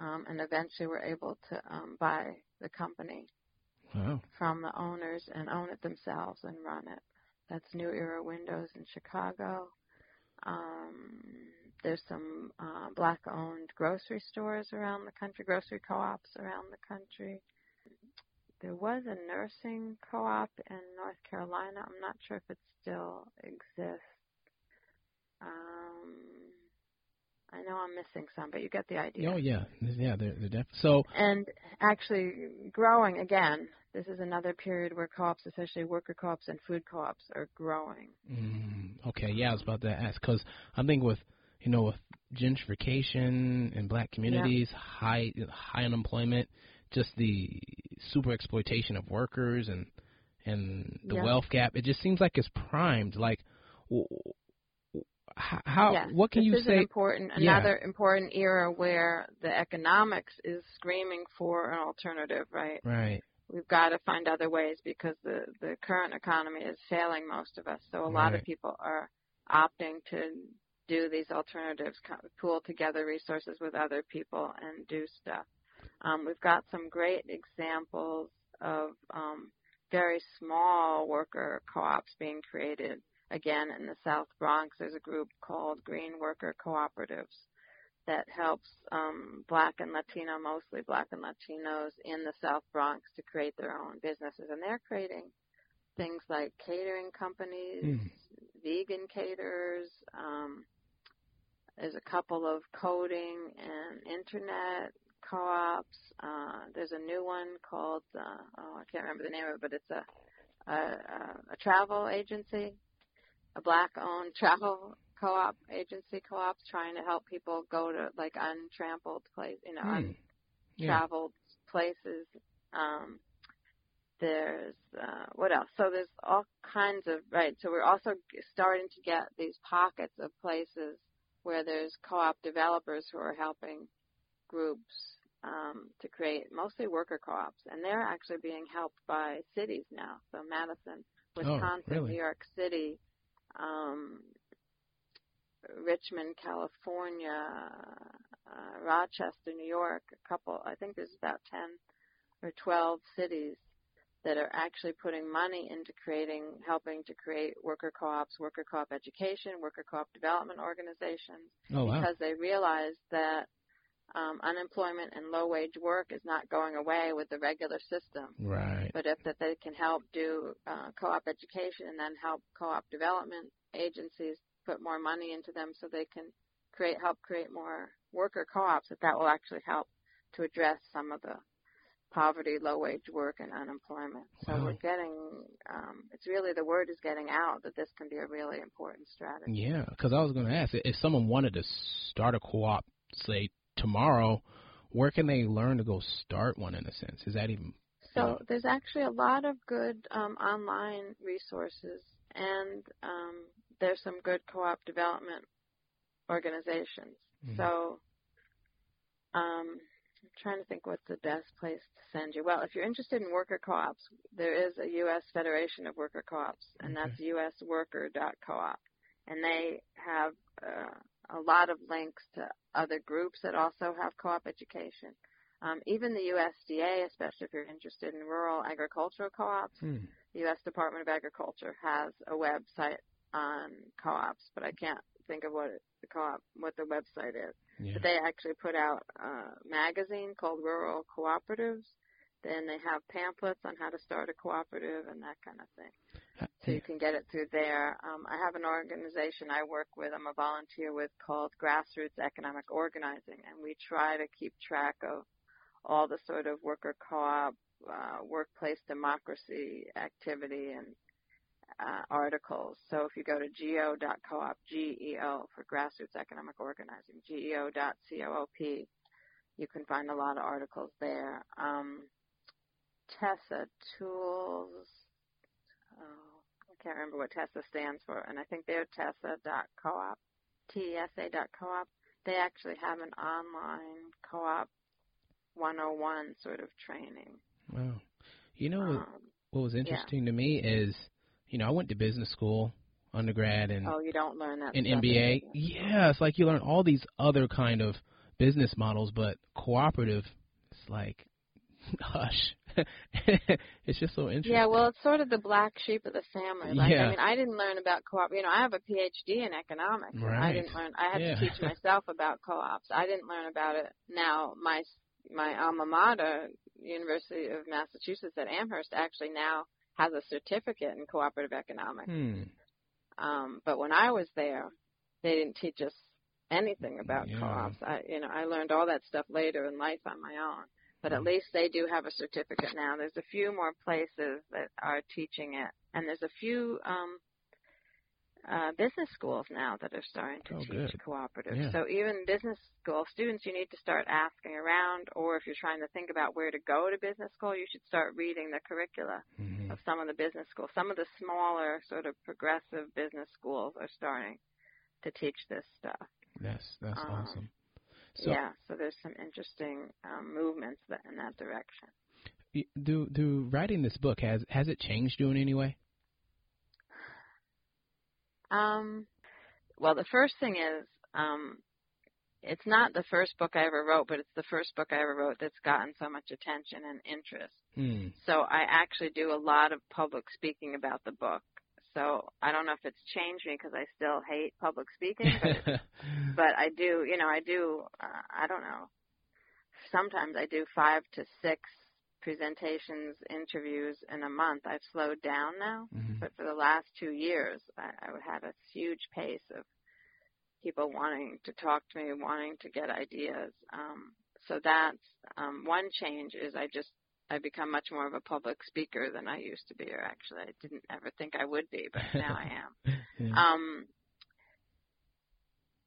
um, and eventually were able to um, buy the company Wow. from the owners and own it themselves and run it. That's New Era Windows in Chicago. Um, there's some uh, black-owned grocery stores around the country, grocery co-ops around the country. There was a nursing co-op in North Carolina. I'm not sure if it still exists. Um, I know I'm missing some, but you get the idea. Oh yeah, yeah. They're, they're def- so And actually growing again. This is another period where co-ops, especially worker co-ops and food co-ops, are growing. Mm, okay, yeah, I was about to ask because I think with you know with gentrification in black communities, high high unemployment, just the super exploitation of workers and and the Yeah. wealth gap. It just seems like it's primed. Like, w- w- h- how yes, what can this you is say? An important, Yeah. another important era where the economics is screaming for an alternative, right? Right. We've got to find other ways because the the current economy is failing most of us. So a lot of people are opting to do these alternatives, pool together resources with other people and do stuff. Um, we've got some great examples of um, very small worker co-ops being created. Again, in the South Bronx, there's a group called Green Worker Cooperatives that helps um, Black and Latino, mostly Black and Latinos in the South Bronx to create their own businesses, and they're creating things like catering companies, Mm. vegan caterers. Um, there's a couple of coding and internet co-ops. Uh, there's a new one called uh, oh I can't remember the name of it, but it's a a, a, a travel agency, a black-owned (laughs) travel co-op agency co-ops trying to help people go to like untrampled place, you know. Yeah. untraveled places. Um, there's uh, what else? So there's all kinds of right. So we're also starting to get these pockets of places where there's co-op developers who are helping groups um, to create mostly worker co-ops, and they're actually being helped by cities now. So Madison, Wisconsin, really? New York City, um, Richmond, California, uh, Rochester, New York. A couple, I think there's about ten or twelve cities that are actually putting money into creating, helping to create worker co-ops, worker co-op education, worker co-op development organizations Oh wow. because they realize that um, unemployment and low wage work is not going away with the regular system. Right. But if that they can help do uh, co-op education and then help co-op development agencies put more money into them so they can create help create more worker co-ops, that that will actually help to address some of the poverty, low wage work, and unemployment. So Wow. we're getting, um, it's really the word is getting out that this can be a really important strategy. Yeah, because I was going to ask if someone wanted to start a co-op, say tomorrow, where can they learn to go start one? In a sense, is that even? So there's actually a lot of good um, online resources, and um, there's some good co-op development organizations. Mhm. So um, I'm trying to think what's the best place to send you. Well, if you're interested in worker co-ops, there is a U.S. Federation of Worker Co-ops, and Okay. that's usworker.coop, and they have uh, a lot of links to other groups that also have co-op education. Um, even the USDA, especially if you're interested in rural agricultural co-ops, Hmm. the U.S. Department of Agriculture has a website on co-ops, but I can't think of what the co-op what the website is. Yeah. But they actually put out a magazine called Rural Cooperatives. Then they have pamphlets on how to start a cooperative and that kind of thing. So you can get it through there. Um, I have an organization I work with, I'm a volunteer with, called Grassroots Economic Organizing, and we try to keep track of all the sort of worker co-op, uh, workplace democracy activity and uh, articles. So if you go to geo.coop, G-E-O for Grassroots Economic Organizing, geo.coop, you can find a lot of articles there. Um, Tessa Tools, oh, I can't remember what Tessa stands for, and I think they're Tessa.coop, T-E-S-A.coop. They actually have an online co-op 101 sort of training. Wow. You know what, Um, what was yeah. interesting to me is, you know, I went to business school, undergrad, and oh, you don't learn that an stuff MBA. in- Yeah, it's like you learn all these other kind of business models, but cooperative, it's like (laughs) hush. (laughs) it's just so interesting. Yeah, well, it's sort of the black sheep of the family. Like, Yeah. I mean, I didn't learn about co-op. You know, I have a PhD in economics. and I didn't learn. I had Yeah. to teach (laughs) myself about co-ops. I didn't learn about it. Now, my my alma mater, University of Massachusetts at Amherst, actually now has a certificate in cooperative economics. Hmm. Um, but when I was there, they didn't teach us anything about Yeah. co-ops. I, you know, I learned all that stuff later in life on my own. But at least they do have a certificate now. There's a few more places that are teaching it, and there's a few um, uh, business schools now that are starting to Oh, teach good. cooperative. Yeah. So even business school students, you need to start asking around, or if you're trying to think about where to go to business school, you should start reading the curricula Mhm. of some of the business schools. Some of the smaller, sort of progressive business schools are starting to teach this stuff. Yes, that's Um, awesome. So yeah, so there's some interesting um, movements that, in that direction. do do writing this book has has it changed you in any way? Um, well, the first thing is, um, it's not the first book I ever wrote, but it's the first book I ever wrote that's gotten so much attention and interest. Hmm. So I actually do a lot of public speaking about the book. So I don't know if it's changed me because I still hate public speaking, but, (laughs) but I do, you know, I do, uh, I don't know. Sometimes I do five to six presentations, interviews in a month. I've slowed down now, Mm-hmm. but for the last two years, I, I had a huge pace of people wanting to talk to me, wanting to get ideas. Um, so that's um, one change is I just I've become much more of a public speaker than I used to be, or actually I didn't ever think I would be, but now I am. (laughs) Yeah. Um,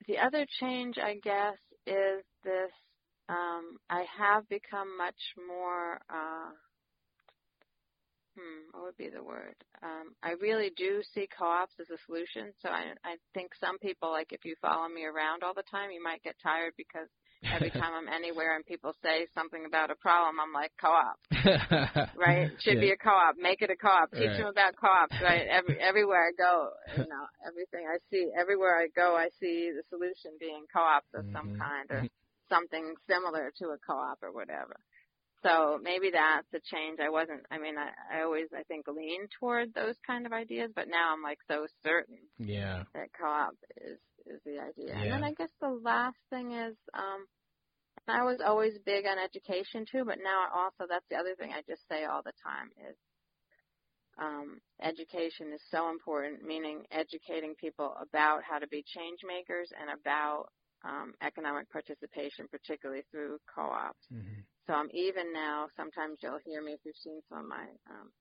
the other change, I guess, is this. Um, I have become much more. Uh, hmm, what would be the word? Um, I really do see co-ops as a solution. So I, I think some people, like if you follow me around all the time, you might get tired because every (laughs) time I'm anywhere and people say something about a problem, I'm like co-op right? It (laughs) should be a co-op. Make it a co-op. Teach Right. them about co-ops, (laughs) right? Every everywhere I go, you know, everything I see, everywhere I go, I see the solution being co-ops of some Mhm. kind or something similar to a co-op or whatever. So maybe that's a change. I wasn't. I mean, I, I always, I think, lean toward those kind of ideas, but now I'm like so certain yeah. that co-op is is the idea. And then I guess the last thing is, um, I was always big on education too, but now also that's the other thing I just say all the time is, um, education is so important. Meaning educating people about how to be change makers and about um, economic participation, particularly through co-ops. Mhm. So I'm even now, sometimes you'll hear me if you've seen some of my um,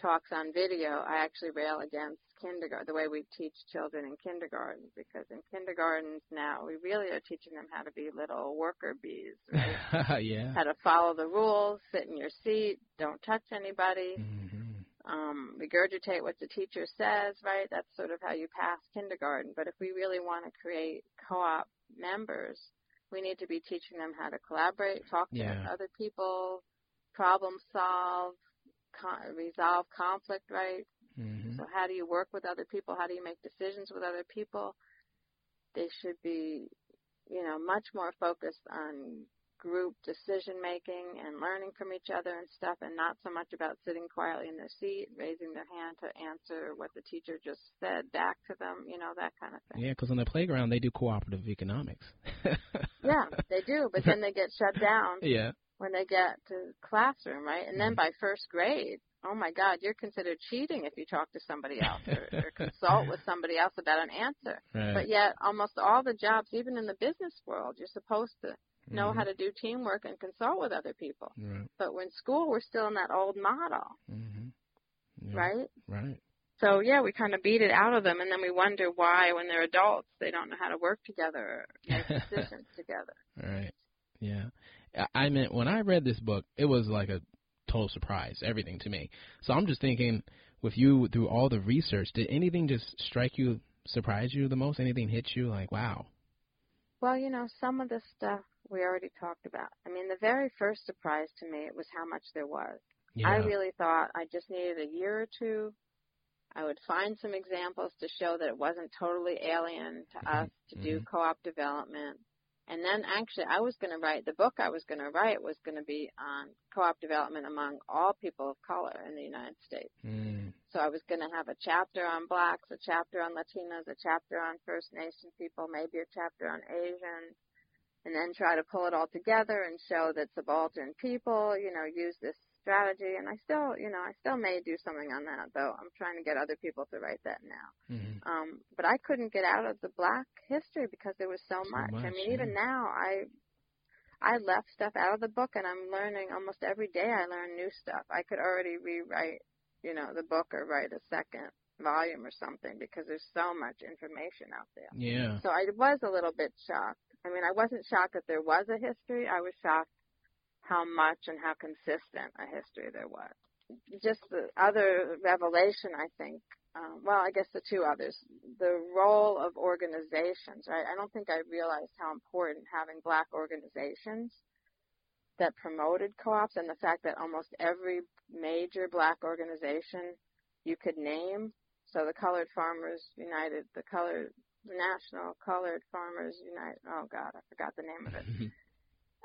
talks on video, I actually rail against kindergarten, the way we teach children in kindergarten, because in kindergartens now we really are teaching them how to be little worker bees, (laughs) right? yeah. how to follow the rules, sit in your seat, don't touch anybody, Mhm. um, regurgitate what the teacher says, right? That's sort of how you pass kindergarten. But if we really want to create co-op members, we need to be teaching them how to collaborate, talk to Yeah. other people, problem solve, con- resolve conflict, right? Mhm. So how do you work with other people? How do you make decisions with other people? They should be, you know, much more focused on group decision making and learning from each other and stuff and not so much about sitting quietly in their seat, raising their hand to answer what the teacher just said back to them, you know, that kind of thing. Yeah, because on the playground they do cooperative economics. (laughs) Yeah, they do, but then they get shut down (laughs) yeah. when they get to classroom, right? And then Mhm. by first grade, oh my God, you're considered cheating if you talk to somebody else or, or consult with somebody else about an answer. (laughs) Right. But yet, almost all the jobs, even in the business world, you're supposed to know Mhm. how to do teamwork and consult with other people. Right. But when school, we're still in that old model, Mhm. Yeah. right? Right. So yeah, we kind of beat it out of them, and then we wonder why, when they're adults, they don't know how to work together or make (laughs) decisions together. Right. Yeah. I- I meant when I read this book, it was like a total surprise, everything to me. So I'm just thinking, with you through all the research, did anything just strike you, surprise you the most? Anything hit you like, wow? Well, you know, some of the stuff we already talked about. I mean, the very first surprise to me was how much there was. Yeah. I really thought I just needed a year or two. I would find some examples to show that it wasn't totally alien to us to do mm-hmm. co-op development. And then actually I was going to write, the book I was going to write was going to be on co-op development among all people of color in the United States. Mm. So I was going to have a chapter on blacks, a chapter on Latinos, a chapter on First Nation people, maybe a chapter on Asians, and then try to pull it all together and show that subaltern people, you know, use this strategy. And I still, you know, I still may do something on that, though. I'm trying to get other people to write that now. Mhm. Um, but I couldn't get out of the black history because there was so, So much. I much, mean, even now, I I left stuff out of the book, and I'm learning almost every day. I learn new stuff. I could already rewrite, you know, the book or write a second volume or something because there's so much information out there. Yeah. So I was a little bit shocked. I mean, I wasn't shocked that there was a history. I was shocked how much and how consistent a history there was. Just the other revelation, I think, um, well, I guess the two others, the role of organizations, right? I don't think I realized how important having black organizations that promoted co-ops and the fact that almost every major black organization you could name, so the Colored Farmers United, the Colored the National Colored Farmers United, oh God, I forgot the name of it, (laughs)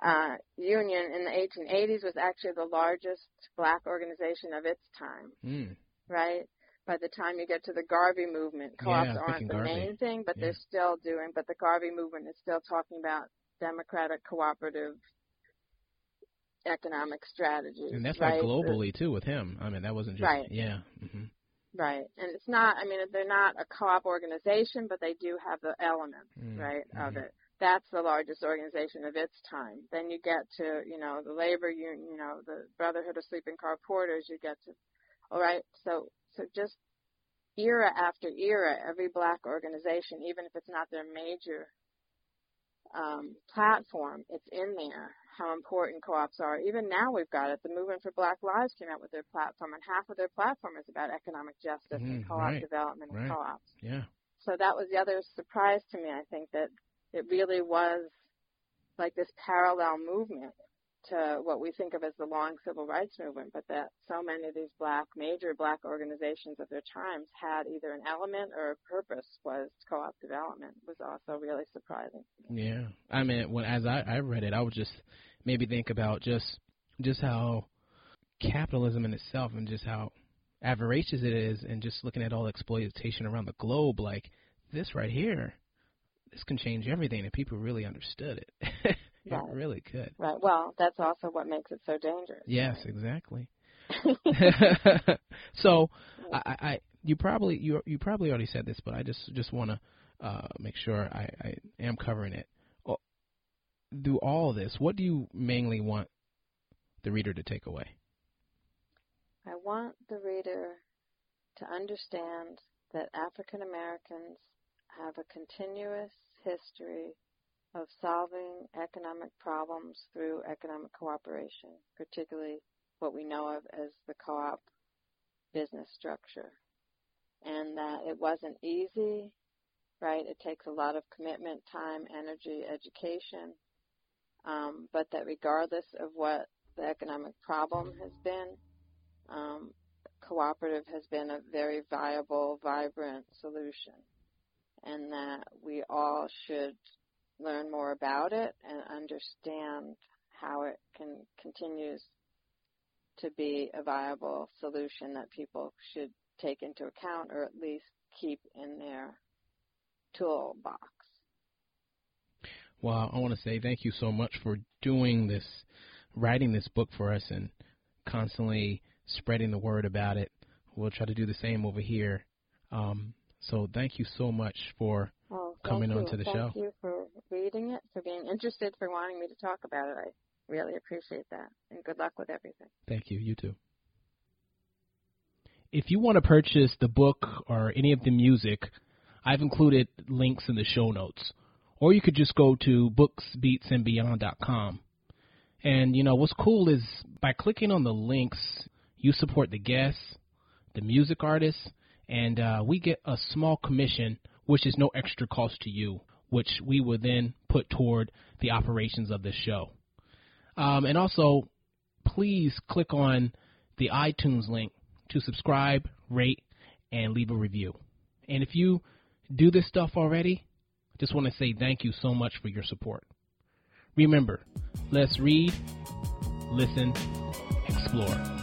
uh, union in the 1880s was actually the largest black organization of its time Mm. right? by the time you get to the Garvey movement, co-ops Yeah, aren't the Garvey. main thing, but Yeah. they're still doing. But the Garvey movement is still talking about democratic cooperative economic strategies. And that's right? like globally too with him. I mean, that wasn't just Right. yeah. hmm Right, and it's not. I mean, they're not a co-op organization, but they do have the elements, Mm, right, of mhm. it. That's the largest organization of its time. Then you get to, you know, the labor union, you know, the Brotherhood of Sleeping Car Porters. You get to, all right. So, so just era after era, every black organization, even if it's not their major um, platform, it's in there. How important co-ops are. Even now, we've got it. The Movement for Black Lives came out with their platform, and half of their platform is about economic justice and Mhm, co-op right, development and right. co-ops. Yeah. So that was the other surprise to me. I think that it really was like this parallel movement to what we think of as the long civil rights movement, but that so many of these black, major black organizations of their times had either an element or a purpose was co-op development was also really surprising. Yeah, I mean, when as I, I read it, I would just maybe think about just just how capitalism in itself and just how avaricious it is, and just looking at all the exploitation around the globe, like this right here, this can change everything if people really understood it. (laughs) it Right. really could. Right. Well, that's also what makes it so dangerous. Yes, exactly. (laughs) (laughs) so, I, I, I- you probably you you probably already said this, but I just just want to uh, make sure I, I am covering it. Through all this, what do you mainly want the reader to take away? I want the reader to understand that African Americans have a continuous history of solving economic problems through economic cooperation, particularly what we know of as the co-op business structure. And that it wasn't easy, right? It takes a lot of commitment, time, energy, education. Um, but that regardless of what the economic problem has been, um, cooperative has been a very viable, vibrant solution, and that we all should learn more about it and understand how it can continues to be a viable solution that people should take into account or at least keep in their toolbox. Well, I want to say thank you so much for doing this, writing this book for us, and constantly spreading the word about it. We'll try to do the same over here. Um, so thank you so much for Well, coming thank on to the thank show. Thank you for reading it, for being interested, for wanting me to talk about it. I really appreciate that, and good luck with everything. Thank you. You too. If you want to purchase the book or any of the music, I've included links in the show notes. Or you could just go to booksbeatsandbeyond.com. And you know what's cool is by clicking on the links, you support the guests, the music artists, and uh, we get a small commission, which is no extra cost to you, which we will then put toward the operations of this show. Um, and also, please click on the iTunes link to subscribe, rate, and leave a review. And if you do this stuff already, I just want to say thank you so much for your support. Remember, let's read, listen, explore.